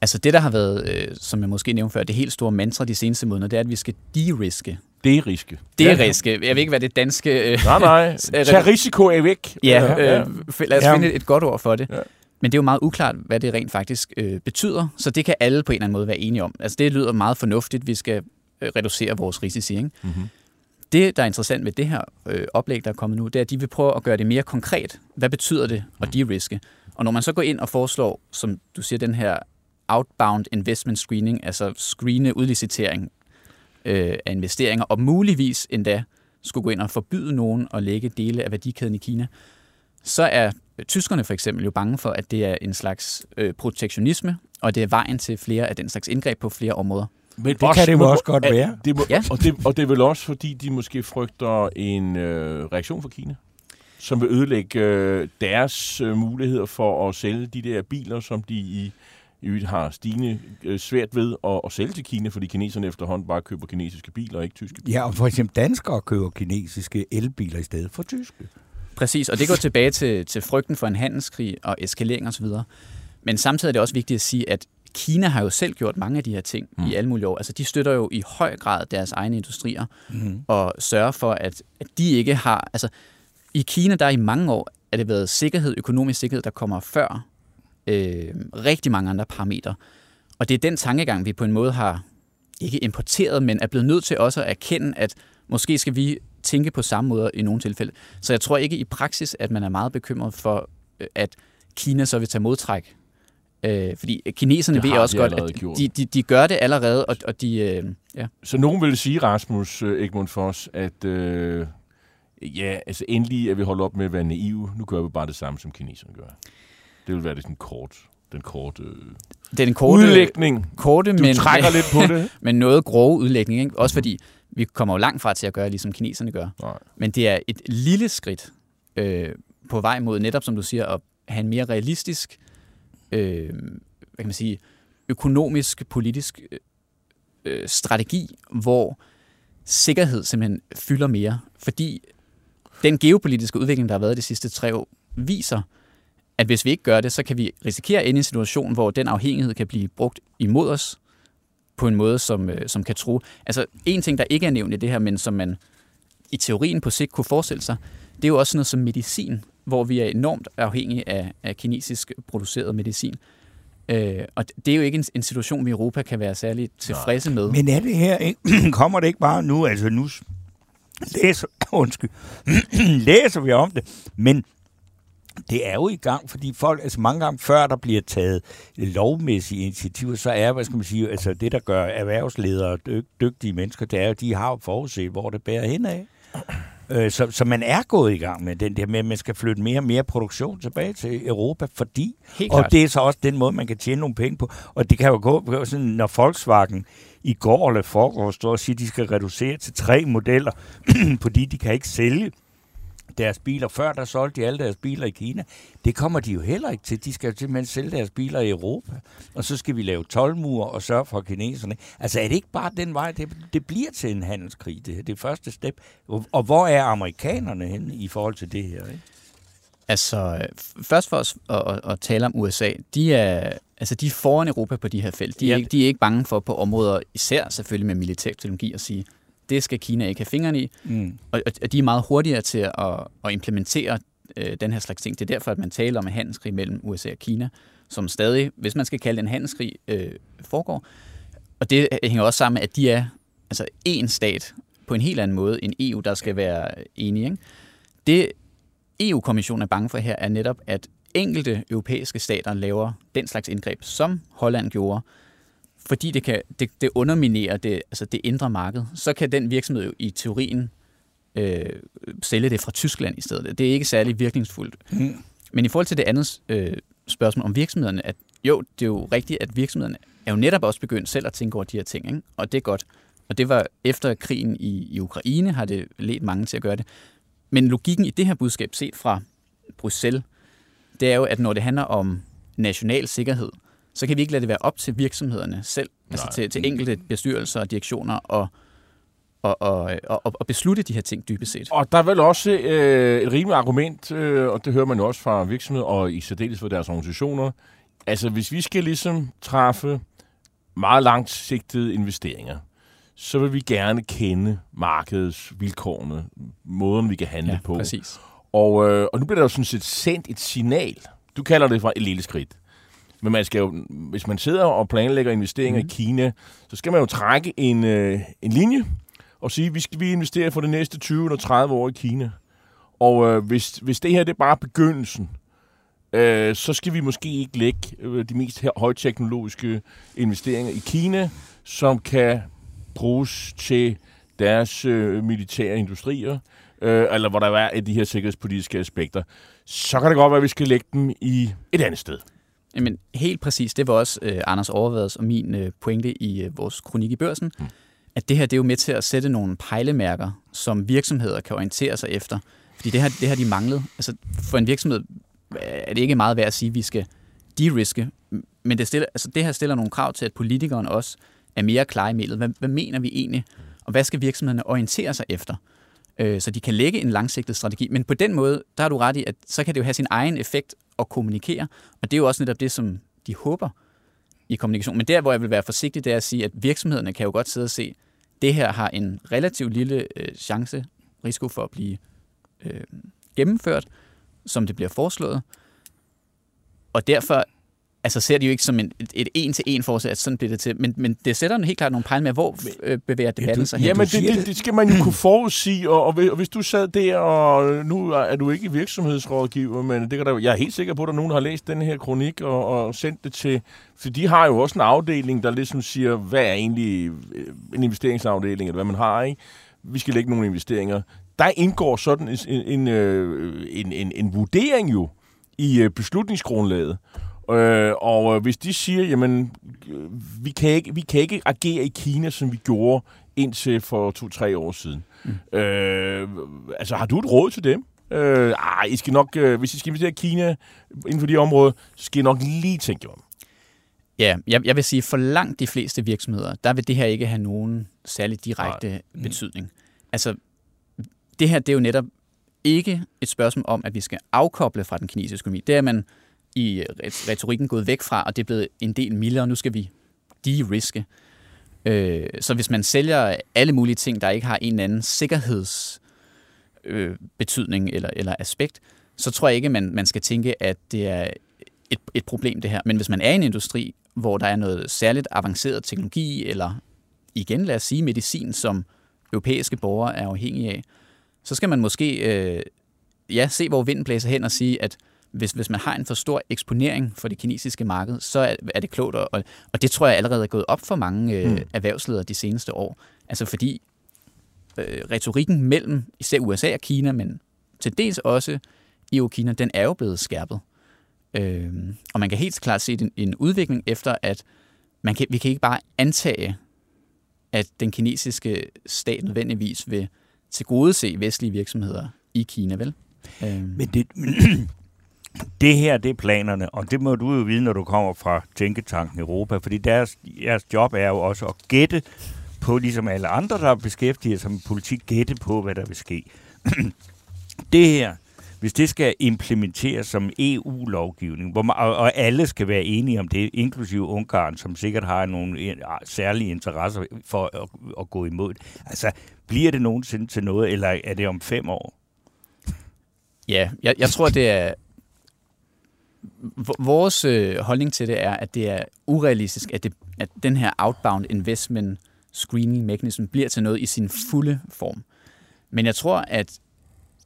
Altså det, der har været, øh, som jeg måske nævnte før, det helt store mantra de seneste måneder, det er, at vi skal de-riske. Det er riske. Det er Ja. riske. Jeg ved ikke, hvad det danske... Øh, Nej, nej. [laughs] Tag risiko af væk. Ja, øh, lad os Ja. finde et, et godt ord for det. Ja. Ja. Men det er jo meget uklart, hvad det rent faktisk øh, betyder, så det kan alle på en eller anden måde være enige om. Altså det lyder meget fornuftigt, vi skal øh, reducere vores risici. Ikke? Mm-hmm. Det, der er interessant med det her øh, oplæg, der er kommet nu, det er, at de vil prøve at gøre det mere konkret. Hvad betyder det at de-riske? Og når man så går ind og foreslår, som du siger, den her outbound investment screening, altså screene udlicitering øh, af investeringer, og muligvis endda skulle gå ind og forbyde nogen at lægge dele af værdikæden i Kina, så er tyskerne for eksempel jo bange for, at det er en slags øh, protektionisme, og det er vejen til flere af den slags indgreb på flere områder. Men det kan det jo også godt være. Det må, Ja. og, det, og det er vel også, fordi de måske frygter en øh, reaktion fra Kina, som vil ødelægge øh, deres øh, muligheder for at sælge de der biler, som de i, i har stigende øh, svært ved at, at sælge til Kina, fordi kineserne efterhånden bare køber kinesiske biler og ikke tyske biler. Ja, og for eksempel danskere køber kinesiske elbiler i stedet for tyske. Præcis, og det går tilbage til, til frygten for en handelskrig og eskalering osv. Men samtidig er det også vigtigt at sige, at Kina har jo selv gjort mange af de her ting mm. i alle mulige år. Altså de støtter jo i høj grad deres egne industrier Mm. og sørger for, at, at de ikke har... Altså i Kina, der i mange år, er det været sikkerhed, økonomisk sikkerhed, der kommer før øh, rigtig mange andre parametre. Og det er den tankegang, vi på en måde har ikke importeret, men er blevet nødt til også at erkende, at måske skal vi tænke på samme måde i nogle tilfælde. Så jeg tror ikke i praksis, at man er meget bekymret for, øh, at Kina så vil tage modtræk Øh, fordi kineserne Det ved også de godt, allerede at gjort. de, de, de gør det allerede, og, og de... Øh, ja. Så nogen vil sige, Rasmus øh, Egmont Foss, at øh, ja, altså endelig er vi holdt op med at være naive. Nu gør vi bare det samme, som kineserne gør. Det vil være det sådan kort, den korte øh, Det er en korte, udlægning. korte Du men, trækker lidt på det. [laughs] men noget grove udlægning. Ikke? Også fordi vi kommer jo langt fra til at gøre, ligesom kineserne gør. Nej. Men det er et lille skridt øh, på vej mod, netop som du siger, at have en mere realistisk, øh, hvad kan man sige, økonomisk, politisk øh, strategi, hvor sikkerhed simpelthen fylder mere. Fordi den geopolitiske udvikling, der har været de sidste tre år, viser, at hvis vi ikke gør det, så kan vi risikere at ende i en situation, hvor den afhængighed kan blive brugt imod os på en måde, som, øh, som kan tro. Altså en ting, der ikke er nævnt i det her, men som man i teorien på sigt kunne forestille sig, det er jo også noget som medicin, hvor vi er enormt afhængige af, af kinesisk produceret medicin. Øh, og det er jo ikke en, en situation, vi i Europa kan være særlig tilfredse med. Men er det her, ikke? [clears throat] kommer det ikke bare nu, altså nu [clears throat] læser, undskyld, [clears throat] læser vi om det, men det er jo i gang, fordi folk, altså mange gange før der bliver taget lovmæssige initiativer, så er, hvad skal man sige, altså det, der gør erhvervsledere dyg, dygtige mennesker, det er jo, de har jo forudset, hvor det bærer hen af. Øh, Så, så man er gået i gang med den der med, at man skal flytte mere og mere produktion tilbage til Europa, fordi, Helt og klart. det er så også den måde, man kan tjene nogle penge på. Og det kan jo gå, sådan, når Volkswagen i går eller forgår står og siger, at de skal reducere til tre modeller, [clears throat] fordi de kan ikke sælge deres biler. Før der solgte de alle deres biler i Kina. Det kommer de jo heller ikke til. De skal jo simpelthen sælge deres biler i Europa. Og så skal vi lave tolvmure og sørge for kineserne. Altså er det ikke bare den vej, det, det bliver til en handelskrig, det her. Det er første step. Og, og hvor er amerikanerne henne i forhold til det her? Ikke? Altså, først for os at, at, at tale om USA, de er, altså, de er foran Europa på de her felt. De er, Ja. ikke, de er ikke bange for på områder, især selvfølgelig med militær teknologi, at sige, det skal Kina ikke have fingrene i. Mm. Og, og de er meget hurtigere til at, at implementere øh, den her slags ting. Det er derfor, at man taler om en handelskrig mellem USA og Kina, som stadig, hvis man skal kalde det en handelskrig, øh, foregår. Og det hænger også sammen med, at de er altså én stat på en helt anden måde end EU, der skal være enige. Ikke? Det EU-kommissionen er bange for her, er netop, at enkelte europæiske stater laver den slags indgreb, som Holland gjorde, fordi det, kan, det, det underminerer det, altså det indre marked. Så kan den virksomhed jo i teorien øh, sælge det fra Tyskland i stedet. Det er ikke særlig virkningsfuldt. Mm. Men i forhold til det andet øh, spørgsmål om virksomhederne, at jo, det er jo rigtigt, at virksomhederne er jo netop også begyndt selv at tænke over de her ting, ikke? og det er godt. Og det var efter krigen i, i Ukraine, har det ledt mange til at gøre det. Men logikken i det her budskab set fra Bruxelles, det er jo, at når det handler om national sikkerhed, så kan vi ikke lade det være op til virksomhederne selv, Nej. altså til, til enkelte bestyrelser og direktioner og, og, og, og, og beslutte de her ting dybest set. Og der er vel også øh, et rimeligt argument, øh, og det hører man jo også fra virksomheder, og i særdeles for deres organisationer. Altså, hvis vi skal ligesom træffe meget langsigtede investeringer, så vil vi gerne kende markedets vilkårene, måden vi kan handle Ja, på. præcis. Og, øh, og nu bliver der jo sådan set sendt et signal. Du kalder det for et lille skridt. Men man skal jo, hvis man sidder og planlægger investeringer mm. i Kina, så skal man jo trække en, øh, en linje og sige, vi skal vi investere for de næste 20 eller 30 år i Kina. Og øh, hvis, hvis det her det er bare begyndelsen, øh, så skal vi måske ikke lægge øh, de mest højteknologiske investeringer i Kina, som kan bruges til deres øh, militære industrier, øh, eller hvor der er de her sikkerhedspolitiske aspekter. Så kan det godt være, at vi skal lægge dem i et andet sted. Jamen, helt præcis. Det var også øh, Anders Overvads og min øh, pointe i øh, vores kronik i børsen, mm. at det her det er jo med til at sætte nogle pejlemærker, som virksomheder kan orientere sig efter. Fordi det har, det har de manglet. Altså, for en virksomhed er det ikke meget værd at sige, at vi skal de-riske, men det, stiller, altså, det her stiller nogle krav til, at politikeren også er mere klar i mailet. Hvad, hvad mener vi egentlig? Og hvad skal virksomhederne orientere sig efter? Øh, så de kan lægge en langsigtet strategi. Men på den måde, der har du ret i, at så kan det jo have sin egen effekt at kommunikere. Og det er jo også netop det, som de håber i kommunikation. Men der, hvor jeg vil være forsigtig, det er at sige, at virksomhederne kan jo godt sidde og se, det her har en relativt lille øh, chance, risiko for at blive øh, gennemført, som det bliver foreslået. Og derfor altså ser de jo ikke som en, et, et en-til-en forslag, at sådan bliver det til. Men, men det sætter helt klart nogle pejl med, hvor øh, bevæger debatten sig hen. Jamen, det, det, det skal man jo kunne forudsige, og, og, og hvis du sad der, og nu er du ikke virksomhedsrådgiver, men det kan der, jeg er helt sikker på, at der er nogen, der har læst den her kronik og, og sendt det til, for de har jo også en afdeling, der ligesom siger, hvad er egentlig øh, en investeringsafdeling, eller hvad man har, ikke? Vi skal lægge nogle investeringer. Der indgår sådan en, en, øh, en, en, en vurdering jo i øh, beslutningsgrundlaget. Øh, og øh, hvis de siger, jamen, øh, vi kan, ikke, vi kan ikke agere i Kina, som vi gjorde indtil for to-tre år siden. Mm. Øh, altså, har du et råd til dem? Øh, ah, I skal nok, øh, hvis I skal investere i Kina inden for de områder, så skal I nok lige tænke om. Ja, jeg, jeg vil sige, for langt de fleste virksomheder, der vil det her ikke have nogen særlig direkte Nej. Mm. betydning. Altså, det her det er jo netop ikke et spørgsmål om, at vi skal afkoble fra den kinesiske økonomi. Det er man i retorikken gået væk fra, og det er blevet en del mildere. Nu skal vi de-riske. Øh, så hvis man sælger alle mulige ting, der ikke har en eller anden sikkerhedsbetydning øh, eller, eller aspekt, så tror jeg ikke, man, man skal tænke, at det er et, et problem det her. Men hvis man er i en industri, hvor der er noget særligt avanceret teknologi, eller igen lad os sige medicin, som europæiske borgere er afhængige af, så skal man måske øh, ja, se, hvor vinden blæser hen og sige, at hvis, hvis man har en for stor eksponering for det kinesiske marked, så er, er det klogt, og, og det tror jeg allerede er gået op for mange øh, mm. erhvervsledere de seneste år. Altså fordi øh, retorikken mellem især USA og Kina, men til dels også EU og Kina, den er jo blevet skærpet. Øh, og man kan helt klart se en, en udvikling efter, at man kan, vi kan ikke bare antage, at den kinesiske stat nødvendigvis vil tilgodese vestlige virksomheder i Kina, vel? Øh. Men det, [clears throat] det her, det er planerne, og det må du jo vide, når du kommer fra Tænketanken Europa, fordi deres, jeres job er jo også at gætte på, ligesom alle andre, der beskæftiger sig med politik, gætte på, hvad der vil ske. [clears throat] det her, hvis det skal implementeres som EU-lovgivning, hvor man, og, og alle skal være enige om det, inklusive Ungarn, som sikkert har nogle øh, særlige interesser for at, at gå imod det. Altså, bliver det nogensinde til noget, eller er det om fem år? Ja, jeg, jeg tror, det er vores øh, holdning til det er, at det er urealistisk, at, det, at den her outbound investment screening mechanism bliver til noget i sin fulde form. Men jeg tror, at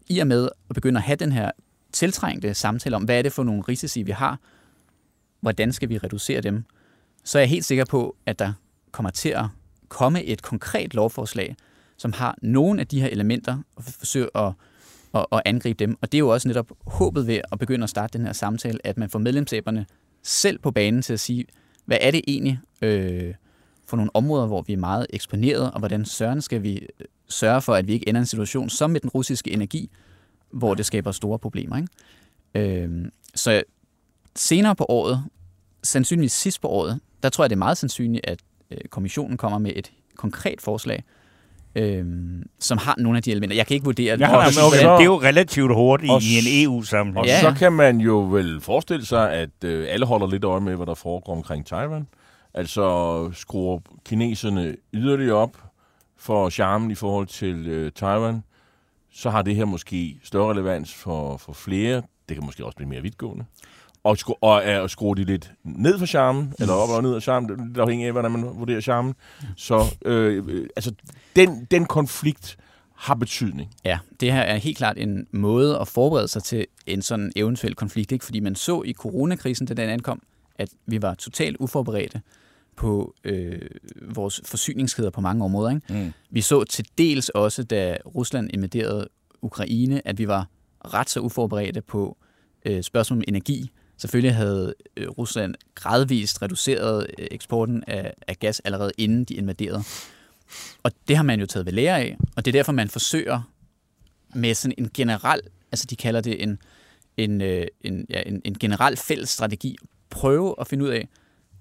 i og med at begynde at have den her tiltrængte samtale om, hvad er det for nogle risici, vi har, hvordan skal vi reducere dem, så er jeg helt sikker på, at der kommer til at komme et konkret lovforslag, som har nogle af de her elementer, og forsøge at og, og angribe dem. Og det er jo også netop håbet ved at begynde at starte den her samtale, at man får medlemsæberne selv på banen til at sige, hvad er det egentlig øh, for nogle områder, hvor vi er meget eksponeret, og hvordan søren skal vi øh, sørge for, at vi ikke ender i en situation som med den russiske energi, hvor det skaber store problemer. Ikke? Øh, så senere på året, sandsynligvis sidst på året, der tror jeg, det er meget sandsynligt, at øh, kommissionen kommer med et konkret forslag, øhm, som har nogle af de elementer. Jeg kan ikke vurdere det. Ja, men okay, det er jo relativt hurtigt og i en EU-sammenhæng. Og ja. så kan man jo vel forestille sig, at øh, alle holder lidt øje med, hvad der foregår omkring Taiwan. Altså skruer kineserne yderligere op for charmen i forhold til øh, Taiwan. Så har det her måske større relevans for, for flere. Det kan måske også blive mere vidtgående og, skru, og, og skrue de lidt ned for charmen, eller op og ned af charmen, det afhængig af, hvordan man vurderer charmen. Så øh, øh, altså, den, den konflikt har betydning. Ja, det her er helt klart en måde at forberede sig til en sådan eventuel konflikt, ikke? fordi man så i coronakrisen, da den ankom, at vi var totalt uforberedte på øh, vores forsyningskæder på mange områder. Ikke? Mm. Vi så til dels også, da Rusland invaderede Ukraine, at vi var ret så uforberedte på øh, spørgsmål om energi, Selvfølgelig havde øh, Rusland gradvist reduceret øh, eksporten af, af gas allerede inden de invaderede. Og det har man jo taget ved lære af, og det er derfor, man forsøger med sådan en generel, altså de kalder det en, en, øh, en, ja, en, en generel fælles strategi, prøve at finde ud af,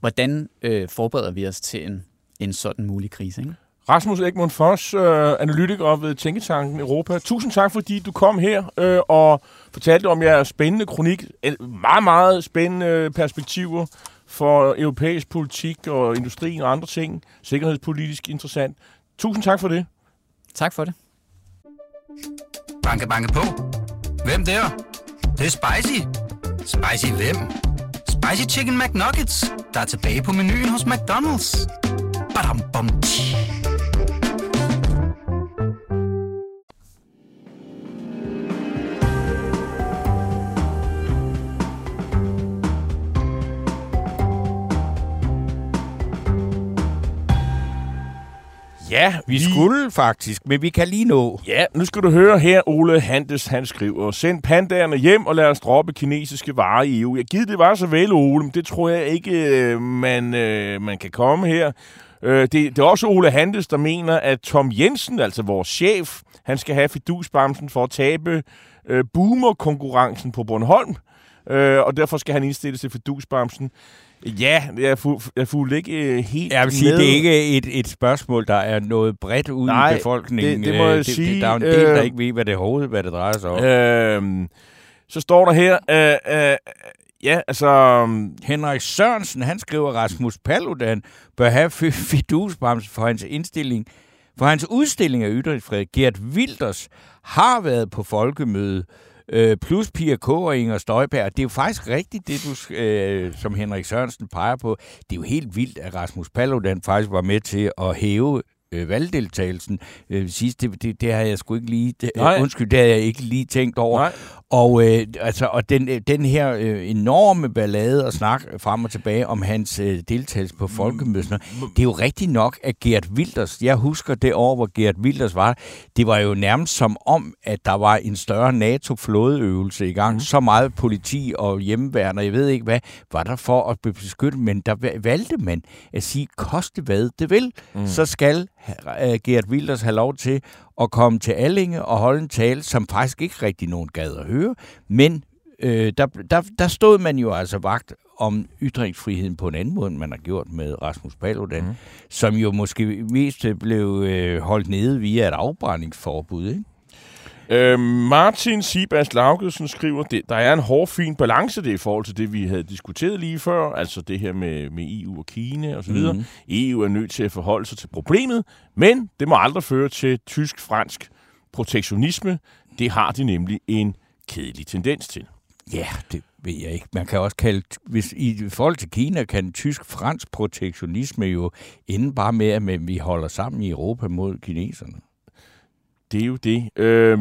hvordan øh, forbereder vi os til en, en sådan mulig krise. Ikke? Rasmus Egmont Foss, øh, analytiker ved Tænketanken Europa. Tusind tak, fordi du kom her øh, og fortalte om jeres spændende kronik. Meget, meget spændende perspektiver for europæisk politik og industrien og andre ting. Sikkerhedspolitisk interessant. Tusind tak for det. Tak for det. Banke, banke på. Hvem der? Det, det er spicy. Spicy hvem? Spicy Chicken McNuggets, der er tilbage på menuen hos McDonald's. Badum, bom, tji. Ja, Vi skulle faktisk, men vi kan lige nå. Ja, nu skal du høre her, Ole Handes, han skriver, send pandaerne hjem og lad os droppe kinesiske varer i EU. Jeg givet det var så vel, Ole, men det tror jeg ikke, øh, man, øh, man kan komme her. Øh, det, det er også Ole Handes, der mener, at Tom Jensen, altså vores chef, han skal have fidusbamsen for at tabe øh, boomer-konkurrencen på Bornholm, øh, og derfor skal han indstille til fidusbamsen. Ja, jeg fu- jeg fulgte ikke øh, helt Jeg vil sige, med. det er ikke et, et spørgsmål, der er noget bredt ud Nej, i befolkningen. det- det må Øh, jeg sige, Der er en del, der øh, ikke ved, hvad det overhovedet hvad det drejer sig om. Øhm, så står der her, øh, øh, ja, altså, øhm, Henrik Sørensen, han skriver, Rasmus Paludan bør have fi- fidusbremse for hans indstilling, for hans udstilling af ytringsfrihed. Gert Wilders har været på folkemøde, øh, plus Pia K. og Inger Støjberg. Det er jo faktisk rigtigt, det du, øh, som Henrik Sørensen peger på. Det er jo helt vildt, at Rasmus Paludan faktisk var med til at hæve øh, valgdeltagelsen øh, sidst. Det, det, det har jeg sgu ikke lige... Det, Nej. undskyld, det har jeg ikke lige tænkt over. nej, Og, øh, altså, og den, øh, den her øh, enorme ballade og snak frem og tilbage om hans øh, deltagelse på noget, det er jo rigtigt nok, at Gert Wilders, jeg husker det år, hvor Gert Wilders var, det var jo nærmest som om, at der var en større NATO-flådeøvelse i gang. Mm. Så meget politi og hjemmeværn, og jeg ved ikke hvad, var der for at blive beskyttet, men der va- valgte man at sige, koste hvad det vil, mm. så skal Gert Wilders have lov til at komme til Allinge og holde en tale, som faktisk ikke rigtig nogen gad at høre, men øh, der, der, der stod man jo altså vagt om ytringsfriheden på en anden måde, end man har gjort med Rasmus Paludan, mm. som jo måske mest blev øh, holdt nede via et afbrændingsforbud, ikke? Øh, Martin Sibas Laugesen skriver, at der er en hård, fin balance det i forhold til det, vi havde diskuteret lige før, altså det her med, med EU og Kina osv. Mhm. Mm. EU er nødt til at forholde sig til problemet, men det må aldrig føre til tysk-fransk protektionisme. Det har de nemlig en kedelig tendens til. Ja, det ved jeg ikke. Man kan også kalde, hvis i forhold til Kina, kan tysk-fransk protektionisme jo ende bare med, at vi holder sammen i Europa mod kineserne. Det er jo det. Øh,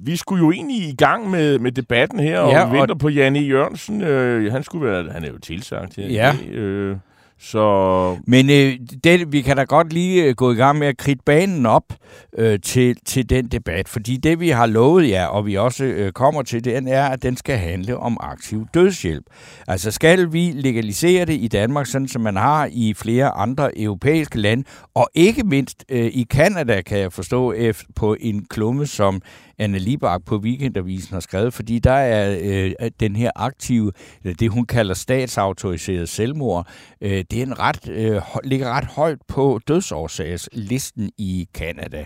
vi skulle jo egentlig i gang med, med debatten her, og Ja, vi venter og- på Janne Jørgensen. Øh, han skulle være, han er jo tilsagt her. Ja. Øh, så Men øh, det, vi kan da godt lige øh, gå i gang med at kridte banen op øh, til, til den debat, fordi det vi har lovet jer, og vi også øh, kommer til, den er, at den skal handle om aktiv dødshjælp. Altså skal vi legalisere det i Danmark, sådan som man har i flere andre europæiske lande, og ikke mindst øh, i Kanada, kan jeg forstå, ef- på en klumme, som Anne Libak på Weekendavisen har skrevet, fordi der er øh, den her aktive, eller det hun kalder statsautoriseret selvmord, øh, det er en ret, øh, ligger ret højt på dødsårsagslisten i Kanada.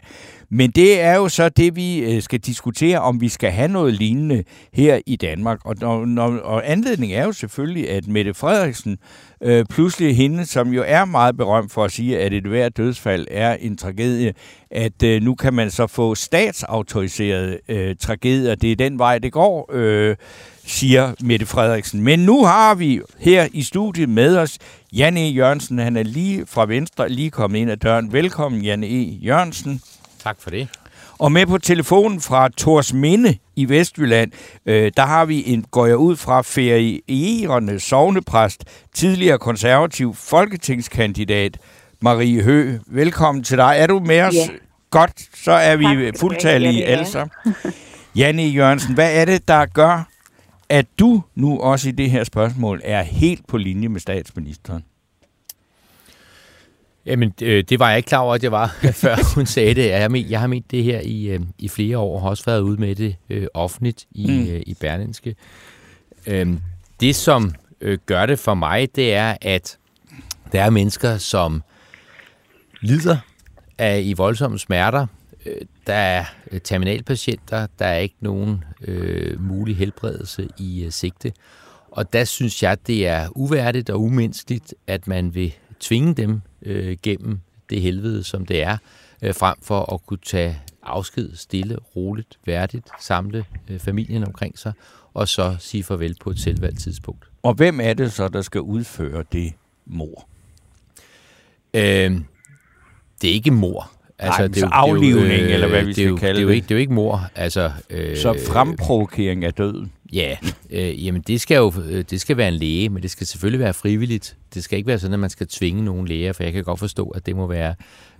Men det er jo så det, vi øh, skal diskutere, om vi skal have noget lignende her i Danmark. Og, når, når, og anledningen er jo selvfølgelig, at Mette Frederiksen, øh, pludselig hende, som jo er meget berømt for at sige, at et hvert dødsfald er en tragedie, at øh, nu kan man så få statsautoriserede øh, tragedier. Det er den vej, det går, øh, siger Mette Frederiksen. Men nu har vi her i studiet med os Janne E. Jørgensen. Han er lige fra Venstre, lige kommet ind ad døren. Velkommen, Janne E. Jørgensen. Tak for det. Og med på telefonen fra Tors Minde i Vestjylland, øh, der har vi en, går jeg ud fra, ferierende sovnepræst, tidligere konservativ folketingskandidat, Marie Hø. Velkommen til dig. Er du med os? Ja. Godt, så er vi Tak fuldtallige alle sammen. Janne Jørgensen, hvad er det, der gør, at du nu også i det her spørgsmål er helt på linje med statsministeren? Jamen, øh, det var jeg ikke klar over, at jeg var, [laughs] før hun sagde det. Jeg har ment, jeg har ment det her i, øh, i flere år, og har også været ude med det øh, offentligt i, Mm. mm. øh, i Berlinske. Øhm, det, som øh, gør det for mig, det er, at der er mennesker, som lider af i voldsomme smerter. Øh, Der er øh, terminalpatienter, der er ikke nogen øh, mulig helbredelse i øh, sigte. Og der synes jeg, det er uværdigt og umenneskeligt, at man vil tvinge dem øh, gennem det helvede, som det er, øh, frem for at kunne tage afsked stille, roligt, værdigt, samle øh, familien omkring sig, og så sige farvel på et selvvalgt tidspunkt. Og hvem er det så, der skal udføre det mor? Øh, det er ikke mor. Altså, Nej, det er jo, aflivning, det er jo, øh, eller hvad vi skal jo, kalde det. Er jo ikke, det er jo ikke mor. Altså, øh, så fremprovokering af døden? Ja, øh, jamen det skal jo øh, det skal være en læge, men det skal selvfølgelig være frivilligt. Det skal ikke være sådan, at man skal tvinge nogen læger, for jeg kan godt forstå, at det må være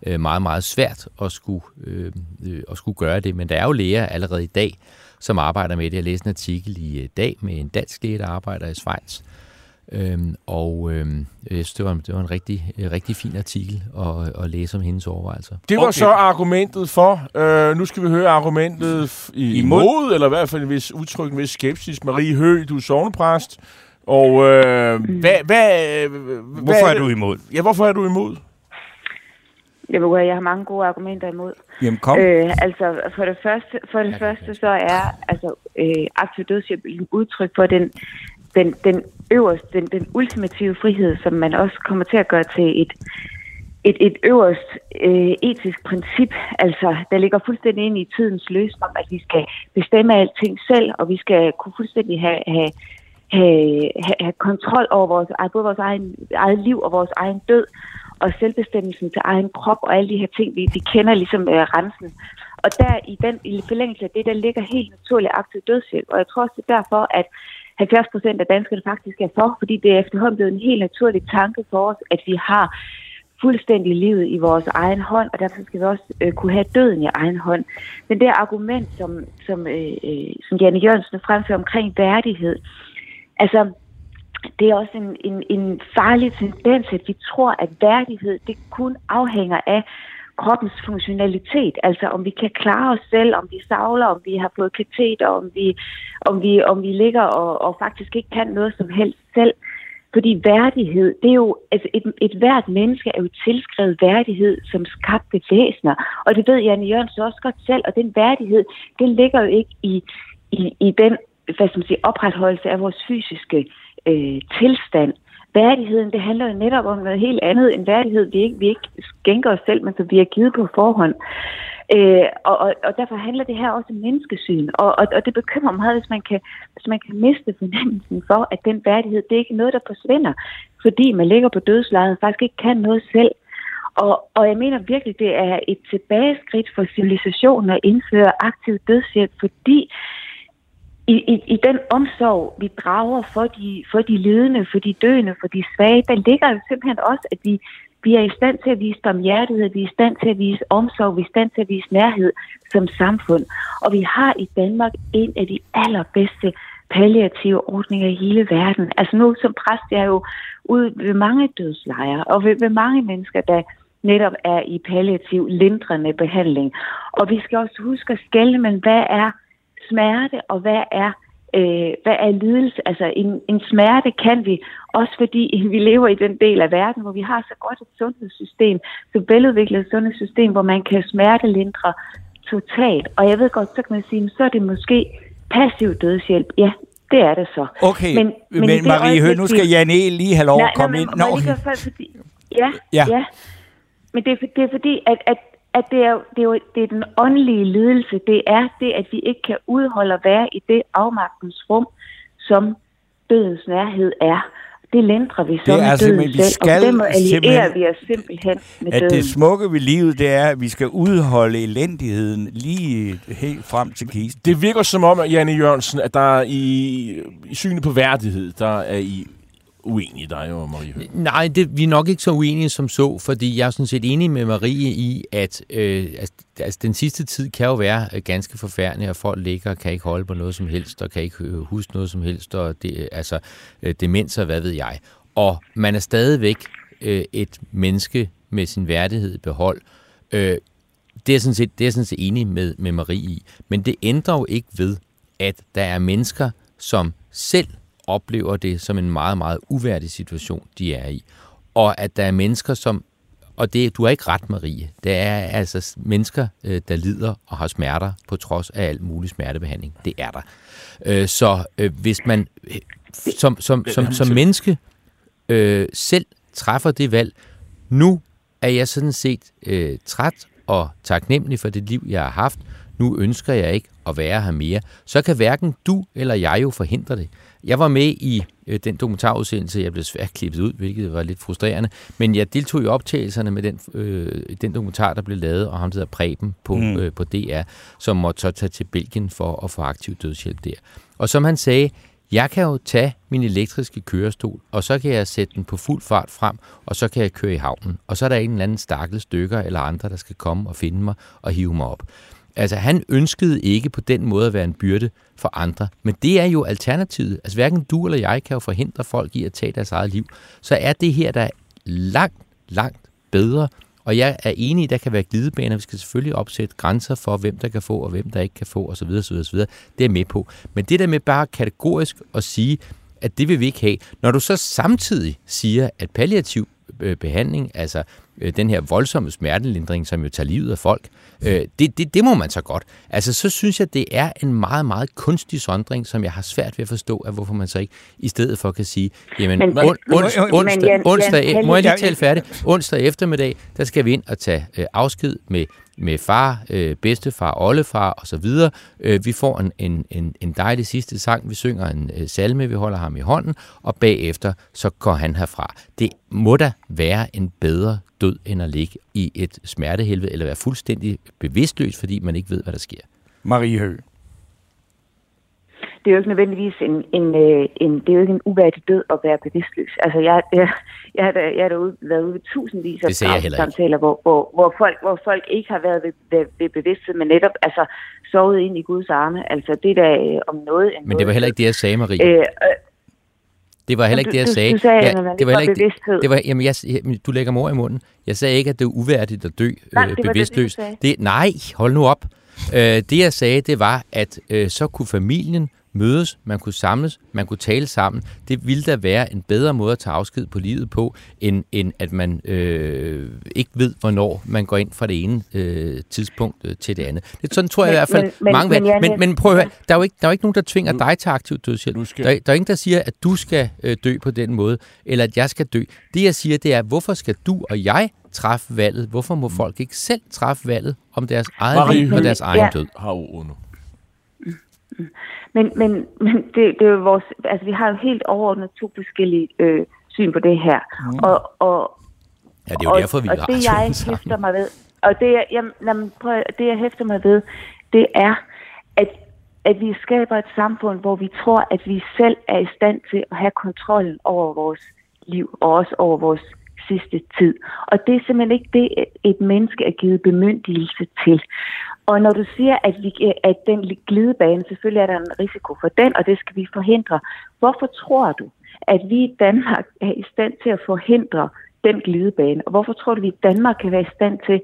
øh, meget, meget svært at skulle, øh, øh, at skulle gøre det. Men der er jo læger allerede i dag, som arbejder med det. Jeg læste en artikel i øh, dag med en dansk læge, der arbejder i Schweiz, Øhm, og øhm, jeg synes, det var, det var en rigtig, rigtig fin artikel at, at læse om hendes overvejelser. Det var okay. så argumentet for. Øh, nu skal vi høre argumentet i, imod, eller i hvert fald hvis udtryk med skepsis. Marie Høgh, du er sovnepræst. Og øh, hvad, hvad, hvorfor hvad, er du imod? Ja, hvorfor er du imod? Jeg, jeg har mange gode argumenter imod. Jamen kom. Øh, altså, for det første, for det første så er altså, øh, aktiv dødshjælp et udtryk for den den, den øverste, den, den ultimative frihed, som man også kommer til at gøre til et, et, et øverst øh, etisk princip, altså der ligger fuldstændig ind i tidens løsning om, at vi skal bestemme alting selv, og vi skal kunne fuldstændig have, have, have, have kontrol over vores, både vores egen, eget liv og vores egen død, og selvbestemmelsen til egen krop og alle de her ting, vi, vi kender ligesom øh, rensen. Og der i den i forlængelse af det, der ligger helt naturligt aktiv dødshjælp. Og jeg tror også, det er derfor, at 70 procent af danskerne faktisk er for, fordi det er efterhånden blevet en helt naturlig tanke for os, at vi har fuldstændig livet i vores egen hånd, og derfor skal vi også øh, kunne have døden i egen hånd. Men det argument, som, som, øh, øh, som Janne Jørgensen fremfører omkring værdighed, altså det er også en, en, en farlig tendens, at vi tror, at værdighed det kun afhænger af kroppens funktionalitet, altså om vi kan klare os selv, om vi savler, om vi har fået kateter, om vi, om vi, om vi ligger og, og faktisk ikke kan noget som helst selv. Fordi værdighed, det er jo, altså et, et hvert menneske er jo tilskrevet værdighed som skabte væsener. Og det ved Janne Jørgensen også godt selv, og den værdighed, den ligger jo ikke i, i, i den hvad skal man sige, opretholdelse af vores fysiske øh, tilstand. Værdigheden, det handler jo netop om noget helt andet end værdighed, vi ikke, vi ikke skænker os selv, men som vi har givet på forhånd. Øh, og, og, og derfor handler det her også om menneskesyn, og, og, og det bekymrer mig, hvis man, kan, hvis man kan miste fornemmelsen for, at den værdighed, det er ikke noget, der forsvinder, fordi man ligger på dødslejet og faktisk ikke kan noget selv. Og, og jeg mener virkelig, det er et tilbageskridt for civilisationen at indføre aktiv dødshjælp, fordi i, i, i den omsorg, vi drager for de, for de lidende, for de døende, for de svage, der ligger jo simpelthen også, at vi, vi er i stand til at vise barmhjertighed, vi er i stand til at vise omsorg, vi er i stand til at vise nærhed som samfund. Og vi har i Danmark en af de allerbedste palliative ordninger i hele verden. Altså nu som præst jeg er jo ude ved mange dødslejre, og ved, ved mange mennesker, der netop er i palliativ lindrende behandling. Og vi skal også huske at skælde, men hvad er smerte, og hvad er, øh, hvad er lidelse? Altså en, en smerte kan vi, også fordi [laughs] vi lever i den del af verden, hvor vi har så godt et sundhedssystem, så veludviklet sundhedssystem, hvor man kan smertelindre totalt. Og jeg ved godt, så kan man sige, så er det måske passiv dødshjælp. Ja, det er det så. Okay, men, men, men Marie Høgh, nu skal Jan E. lige have lov at komme ind. Nå, okay. fordi, ja, ja, ja. Men det er, det er fordi, at, at at det er, det, er jo, det er den åndelige lidelse. Det er det, at vi ikke kan udholde at være i det afmagtens rum, som dødens nærhed er. Det lindrer vi så det med døden selv, og på den måde allierer vi os simpelthen med at døden. det smukke ved livet, det er, at vi skal udholde elendigheden lige helt frem til kisten. Det virker som om, Janne Jørgensen, at der er i, i synet på værdighed, der er I uenige, dig og Marie Høgh. Nej, det, vi er nok ikke så uenige som så, fordi jeg er sådan set enig med Marie i, at øh, altså, den sidste tid kan jo være øh, ganske forfærdelig, og folk ligger og kan ikke holde på noget som helst, og kan ikke øh, huske noget som helst, og det, øh, altså, øh, demens og hvad ved jeg. Og man er stadigvæk øh, et menneske med sin værdighed i behold. Øh, det er sådan set, det er sådan set enig med, med Marie i. Men det ændrer jo ikke ved, at der er mennesker, som selv oplever det som en meget, meget uværdig situation, de er i. Og at der er mennesker, som og det, du har ikke ret, Marie. Det er altså mennesker, øh, der lider og har smerter på trods af alt mulig smertebehandling. Det er der. Øh, så øh, hvis man som, som, som, som menneske øh, selv træffer det valg, nu er jeg sådan set øh, træt og taknemmelig for det liv, jeg har haft. Nu ønsker jeg ikke at være her mere, så kan hverken du eller jeg jo forhindre det. Jeg var med i øh, den dokumentarudsendelse, jeg blev svært klippet ud, hvilket var lidt frustrerende, men jeg deltog i optagelserne med den, øh, den dokumentar, der blev lavet, og ham der Preben på, mm. øh, på DR, som måtte så tage til Belgien for at få aktiv dødshjælp der. Og som han sagde, jeg kan jo tage min elektriske kørestol, og så kan jeg sætte den på fuld fart frem, og så kan jeg køre i havnen. Og så er der en eller anden stakkels stykker eller andre, der skal komme og finde mig og hive mig op. Altså, han ønskede ikke på den måde at være en byrde for andre. Men det er jo alternativet. Altså, hverken du eller jeg kan jo forhindre folk i at tage deres eget liv. Så er det her, der er langt, langt bedre. Og jeg er enig, der kan være glidebaner. Vi skal selvfølgelig opsætte grænser for, hvem der kan få, og hvem der ikke kan få, osv. osv., osv. Det er jeg med på. Men det der med bare kategorisk at sige, at det vil vi ikke have. Når du så samtidig siger, at palliativ øh, behandling, altså øh, den her voldsomme smertelindring, som jo tager livet af folk, øh, det, det, det må man så godt. Altså, så synes jeg, det er en meget, meget kunstig sondring, som jeg har svært ved at forstå, at hvorfor man så ikke i stedet for kan sige, jamen, men, on, ons, men, onsdag, onsdag, må jeg lige tale? Onsdag eftermiddag, der skal vi ind og tage øh, afsked med med far, øh, bedstefar, oldefar og så videre. Øh, vi får en, en, en, en dejlig sidste sang, vi synger en øh, salme, vi holder ham i hånden, og bagefter så går han herfra. Det må da være en bedre død, end at ligge i et smertehelvede, eller være fuldstændig bevidstløs, fordi man ikke ved, hvad der sker. Marie Høgh det er jo ikke nødvendigvis en, en, øh, en, det er jo ikke en uværdig død at være bevidstløs. Altså, jeg, jeg, jeg, har, da, jeg har da ude, været ude ved tusindvis af samtaler, hvor, hvor, hvor, folk, hvor folk ikke har været ved, ved, ved bevidsthed, men netop altså, sovet ind i Guds arme. Altså, det der øh, om noget... Men det var heller ikke det, jeg sagde, Marie. Øh, øh, det var heller ikke det, jeg sagde. Du, du sagde, ja, det var heller ikke det, det var, jamen, jeg, du lægger mor i munden. Jeg sagde ikke, at det er uværdigt at dø nej, øh, bevidstløst. Det, det, nej, hold nu op. Øh, det, jeg sagde, det var, at øh, så kunne familien mødes, man kunne samles, man kunne tale sammen. Det ville da være en bedre måde at tage afsked på livet på, end, end at man øh, ikke ved, hvornår man går ind fra det ene øh, tidspunkt øh, til det andet. Det sådan tror jeg men, i hvert fald men, mange men, men, men, prøv at høre, der er jo ikke, der er jo ikke nogen, der tvinger dig til aktiv dødshjælp. Skal... Der, der er ingen, der siger, at du skal øh, dø på den måde, eller at jeg skal dø. Det jeg siger, det er, hvorfor skal du og jeg træffe valget? Hvorfor må folk ikke selv træffe valget om deres eget liv og deres egen død? Har nu. Men, men, men det, det er jo vores, altså vi har jo helt overordnet to forskellige øh, syn på det her. Mm. Og, og, ja, det er jo derfor, vi og, og det, jeg hæfter mig ved, og det, jeg, jamen, prøv, det, jeg hæfter mig ved, det er, at, at vi skaber et samfund, hvor vi tror, at vi selv er i stand til at have kontrollen over vores liv, og også over vores sidste tid. Og det er simpelthen ikke det, et menneske er givet bemyndigelse til. Og når du siger, at, vi, at den glidebane, selvfølgelig er der en risiko for den, og det skal vi forhindre. Hvorfor tror du, at vi i Danmark er i stand til at forhindre den glidebane? Og hvorfor tror du, at vi i Danmark kan være i stand til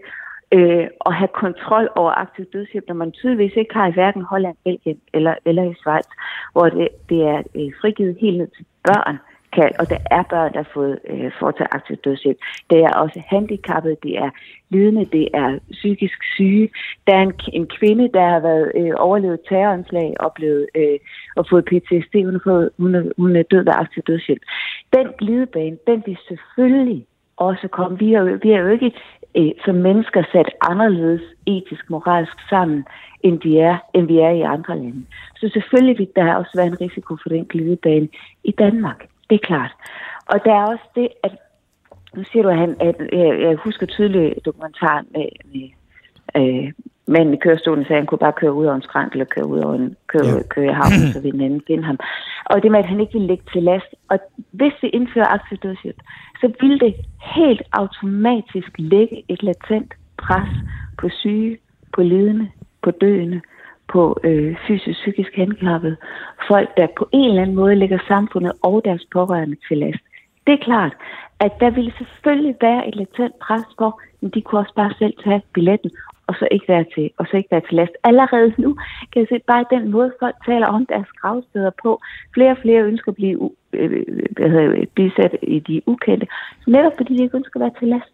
øh, at have kontrol over aktiv dødshjælp, når man tydeligvis ikke har i hverken Holland, Belgien eller, eller i Schweiz, hvor det, det er øh, frigivet helt ned til børn kan, og der er børn, der har fået øh, foretaget aktiv dødshjælp. Det er også handicappede, det er lidende, det er psykisk syge. Der er en, en kvinde, der har været øh, overlevet terroranslag og, blevet, øh, og fået PTSD, hun er, fået, hun, er, hun er død af aktiv dødshjælp. Den glidebane, den vil selvfølgelig også komme. Vi har, vi har jo ikke øh, som mennesker sat anderledes etisk, moralsk sammen, end, de er, end vi er i andre lande. Så selvfølgelig vil der også være en risiko for den glidebane i Danmark. Det er klart. Og der er også det, at nu siger du, at, han, at jeg, jeg husker tydeligt dokumentaren med, med øh, manden i kørestolen, sagde, at han kunne bare køre ud over en skrænt, eller køre ud over en køre, ja. køre i havnen, så vi den anden finde ham. Og det med, at han ikke ville lægge til last. Og hvis vi indfører aktiv dødshjælp, så vil det helt automatisk lægge et latent pres på syge, på lidende, på døende, på øh, fysisk psykisk handicappede, folk, der på en eller anden måde lægger samfundet og deres pårørende til last. Det er klart, at der ville selvfølgelig være et latent pres på, men de kunne også bare selv tage billetten, og så ikke være til, og så ikke være til last. Allerede nu kan jeg se bare den måde, folk taler om deres gravsteder på. Flere og flere ønsker at blive, øh, hvad hedder, blive sat i de ukendte, netop fordi de ikke ønsker at være til last.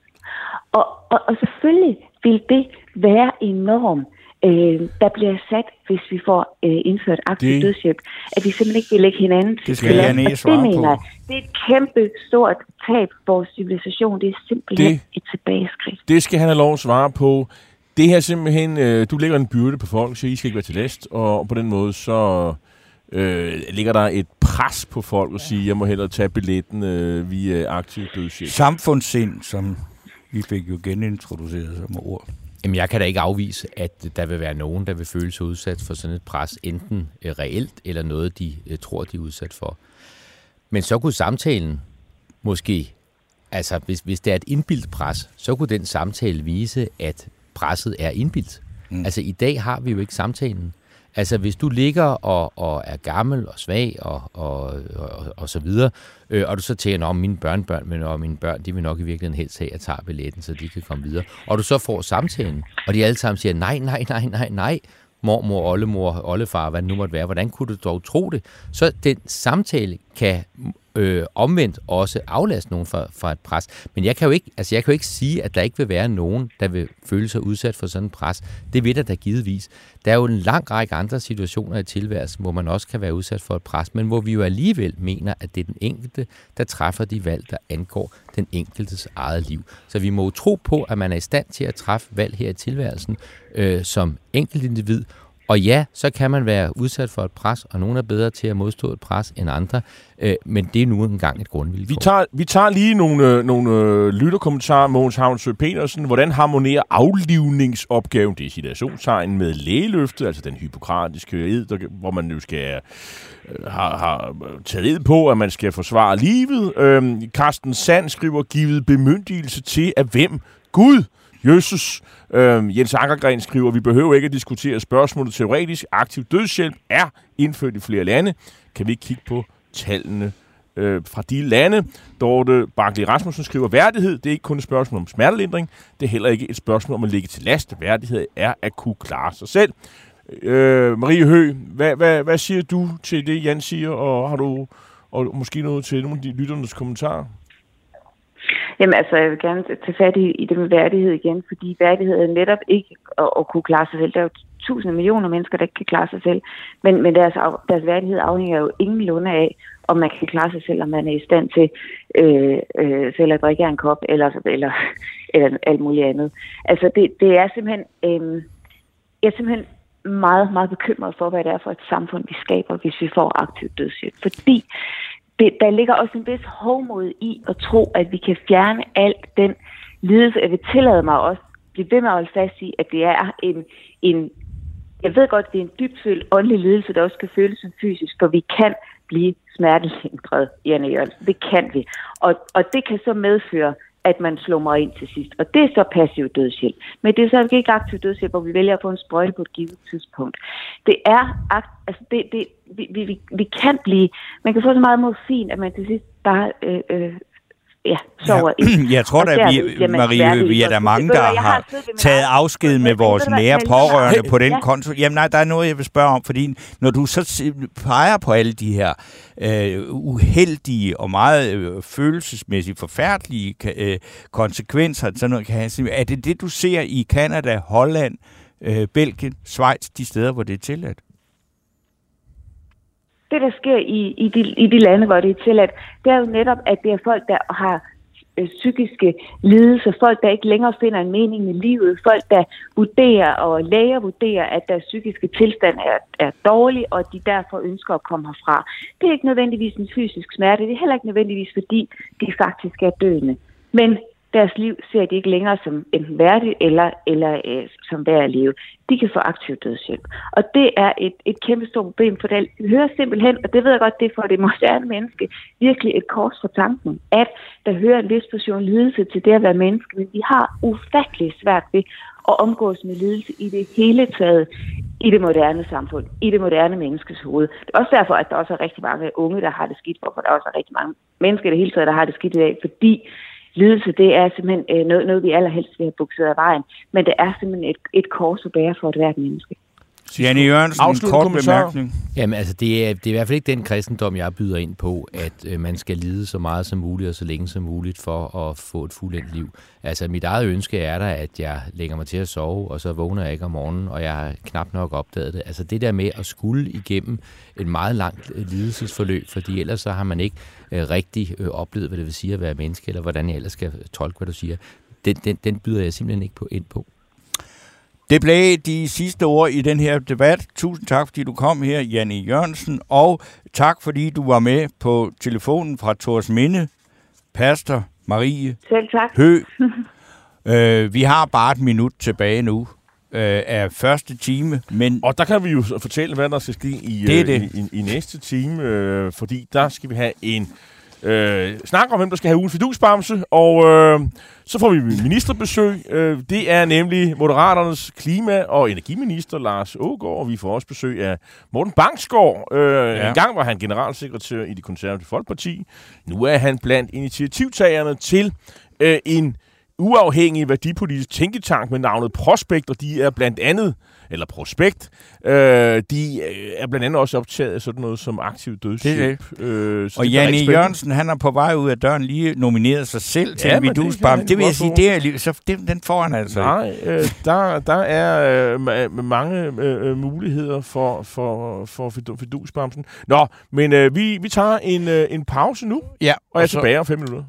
Og, og, og selvfølgelig vil det være enormt øh, der bliver sat, hvis vi får øh, indført aktiv det, dødshjælp, at vi simpelthen ikke vil lægge hinanden til det skal jeg det mener jeg, det er et kæmpe stort tab for vores civilisation. Det er simpelthen det, et tilbageskridt. Det skal han have lov at svare på det her simpelthen, øh, du lægger en byrde på folk, så I skal ikke være til last, og på den måde så øh, ligger der et pres på folk og sige, jeg må hellere tage billetten øh, via aktiv dødshjælp. Samfundssind, som vi fik jo genintroduceret som ord. Jamen, jeg kan da ikke afvise, at der vil være nogen, der vil føle sig udsat for sådan et pres, enten øh, reelt eller noget, de øh, tror, de er udsat for. Men så kunne samtalen måske, altså hvis, hvis det er et indbildt pres, så kunne den samtale vise, at presset er indbildt. Mm. Altså i dag har vi jo ikke samtalen. Altså hvis du ligger og, og er gammel og svag og, og, og, og så videre, øh, og du så tænker, om mine børnebørn, men og mine børn, de vil nok i virkeligheden helst have, at jeg tager billetten, så de kan komme videre. Og du så får samtalen, og de alle sammen siger, nej, nej, nej, nej, nej, mormor, oldemor, oldefar, hvad det nu måtte være, hvordan kunne du dog tro det? Så den samtale kan øh, omvendt også aflaste nogen fra, fra et pres. Men jeg kan, jo ikke, altså jeg kan jo ikke sige, at der ikke vil være nogen, der vil føle sig udsat for sådan en pres. Det vil der da givetvis. Der er jo en lang række andre situationer i tilværelsen, hvor man også kan være udsat for et pres, men hvor vi jo alligevel mener, at det er den enkelte, der træffer de valg, der angår den enkeltes eget liv. Så vi må jo tro på, at man er i stand til at træffe valg her i tilværelsen øh, som enkelt individ, og ja, så kan man være udsat for et pres, og nogen er bedre til at modstå et pres end andre, øh, men det er nu engang et grundvilkår. Vi tager, vi tager lige nogle, øh, nogle øh, lytterkommentarer. Mogens Havnsø Petersen, hvordan harmonerer aflivningsopgaven, det er situationstegn, med lægeløftet, altså den hypokratiske ed, der, hvor man jo skal øh, har, har taget ed på, at man skal forsvare livet. Øh, Carsten Sand skriver, givet bemyndigelse til at hvem? Gud! Jesus. Øh, Jens Ankergren skriver, vi behøver ikke at diskutere spørgsmålet teoretisk. Aktiv dødshjælp er indført i flere lande. Kan vi ikke kigge på tallene øh, fra de lande? Dorte Barkley Rasmussen skriver, værdighed, det er ikke kun et spørgsmål om smertelindring. Det er heller ikke et spørgsmål om at ligge til last. Værdighed er at kunne klare sig selv. Øh, Marie Hø, hvad, hvad, hvad siger du til det, Jan siger, og har du og måske noget til nogle af de lytternes kommentarer? Jamen altså, jeg vil gerne tage fat i, i det med værdighed igen, fordi værdighed er netop ikke at, at kunne klare sig selv. Der er jo tusinder millioner mennesker, der ikke kan klare sig selv, men, men deres, deres værdighed afhænger jo ingenlunde af, om man kan klare sig selv, om man er i stand til øh, øh, selv at drikke en kop, eller, eller, eller alt muligt andet. Altså, det, det er simpelthen... Øh, jeg er simpelthen meget, meget bekymret for, hvad det er for et samfund, vi skaber, hvis vi får aktiv dødshjælp. Fordi det, der ligger også en vis hovmod i at tro, at vi kan fjerne alt den lidelse. Jeg vil tillade mig også blive ved med at holde fast i, at det er en, en jeg ved godt, det er en dybfølt åndelig lidelse, der også kan føles som fysisk, for vi kan blive smertelindret, Janne Jørgensen. Det kan vi. Og, og det kan så medføre, at man slumrer ind til sidst. Og det er så passiv dødshjælp. Men det er så ikke aktiv dødshjælp, hvor vi vælger at få en sprøjte på et givet tidspunkt. Det er, altså det, det, vi, vi, vi kan blive, man kan få så meget morfin, at man til sidst bare øh, øh, ja, sover ja, ind. [clears throat] Jeg tror da, vi, Marie, vi er der mange, der har, har taget afsked med vores nære pårørende på den ja. konto. Jamen nej, der er noget, jeg vil spørge om, fordi når du så peger på alle de her øh, uheldige og meget øh, følelsesmæssigt forfærdelige øh, konsekvenser, sådan noget kan have, er det det, du ser i Kanada, Holland, øh, Belgien, Schweiz, de steder, hvor det er tilladt? Det, der sker i, i, de, i de lande, hvor det er tilladt, det er jo netop, at det er folk, der har øh, psykiske lidelser, folk, der ikke længere finder en mening i livet, folk, der vurderer og læger vurderer, at deres psykiske tilstand er, er dårlig, og at de derfor ønsker at komme herfra. Det er ikke nødvendigvis en fysisk smerte, det er heller ikke nødvendigvis, fordi de faktisk er døende. Men deres liv ser de ikke længere som enten værdigt eller, eller øh, som værd at leve. De kan få aktiv dødshjælp. Og det er et, et kæmpe stort problem, for det hører simpelthen, og det ved jeg godt, det er for det moderne menneske, virkelig et kors for tanken, at der hører en vis portion lidelse til det at være menneske, men vi har ufattelig svært ved at omgås med lidelse i det hele taget i det moderne samfund, i det moderne menneskes hoved. Det er også derfor, at der også er rigtig mange unge, der har det skidt, hvorfor der også er rigtig mange mennesker i det hele taget, der har det skidt i dag, fordi lidelse, det er simpelthen øh, noget, noget, vi allerhelst vil have bukset af vejen. Men det er simpelthen et, et kors at bære for et hvert menneske. Janne Jørgensen, en kort bemærkning. Jamen altså, det er, det er i hvert fald ikke den kristendom, jeg byder ind på, at øh, man skal lide så meget som muligt og så længe som muligt for at få et fuldendt liv. Altså, mit eget ønske er der, at jeg lægger mig til at sove, og så vågner jeg ikke om morgenen, og jeg har knap nok opdaget det. Altså, det der med at skulle igennem et meget langt øh, lidelsesforløb, fordi ellers så har man ikke øh, rigtig øh, oplevet, hvad det vil sige at være menneske, eller hvordan jeg ellers skal tolke, hvad du siger. Den, den, den byder jeg simpelthen ikke på ind på. Det blev de sidste ord i den her debat. Tusind tak, fordi du kom her, Janne Jørgensen, og tak, fordi du var med på telefonen fra Tors Minde, Pastor Marie Selv tak. Hø. [laughs] øh, vi har bare et minut tilbage nu øh, af første time, men Og der kan vi jo fortælle, hvad der skal ske i, Det øh, det. i, i, i næste time, øh, fordi der skal vi have en øh, snak om, hvem der skal have ugens fidusbamse, og øh, så får vi ministerbesøg. Øh, det er nemlig Moderaternes klima- og energiminister, Lars Ågaard, og vi får også besøg af Morten Bangsgaard. Øh, Ja. En gang var han generalsekretær i det konservative folkeparti. Nu er han blandt initiativtagerne til øh, en uafhængig værdipolitisk tænketank med navnet Prospekt, og de er blandt andet, eller Prospekt, øh, de øh, er blandt andet også optaget af sådan noget som aktiv dødshjælp. Øh, så Og det Janne. Jørgensen, han er på vej ud af døren lige nomineret sig selv til Ja, en det Det vil jeg godt sige, det er, lige- så det, den får han altså. Nej, øh, der, der er øh, ma- mange øh, øh, muligheder for, for, for fidusbamsen. Nå, men øh, vi, vi tager en, øh, en pause nu, Ja, og jeg er så- tilbage om fem minutter.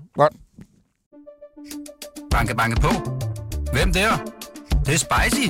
Banke, banke på. Hvem der? Det, det er spicy.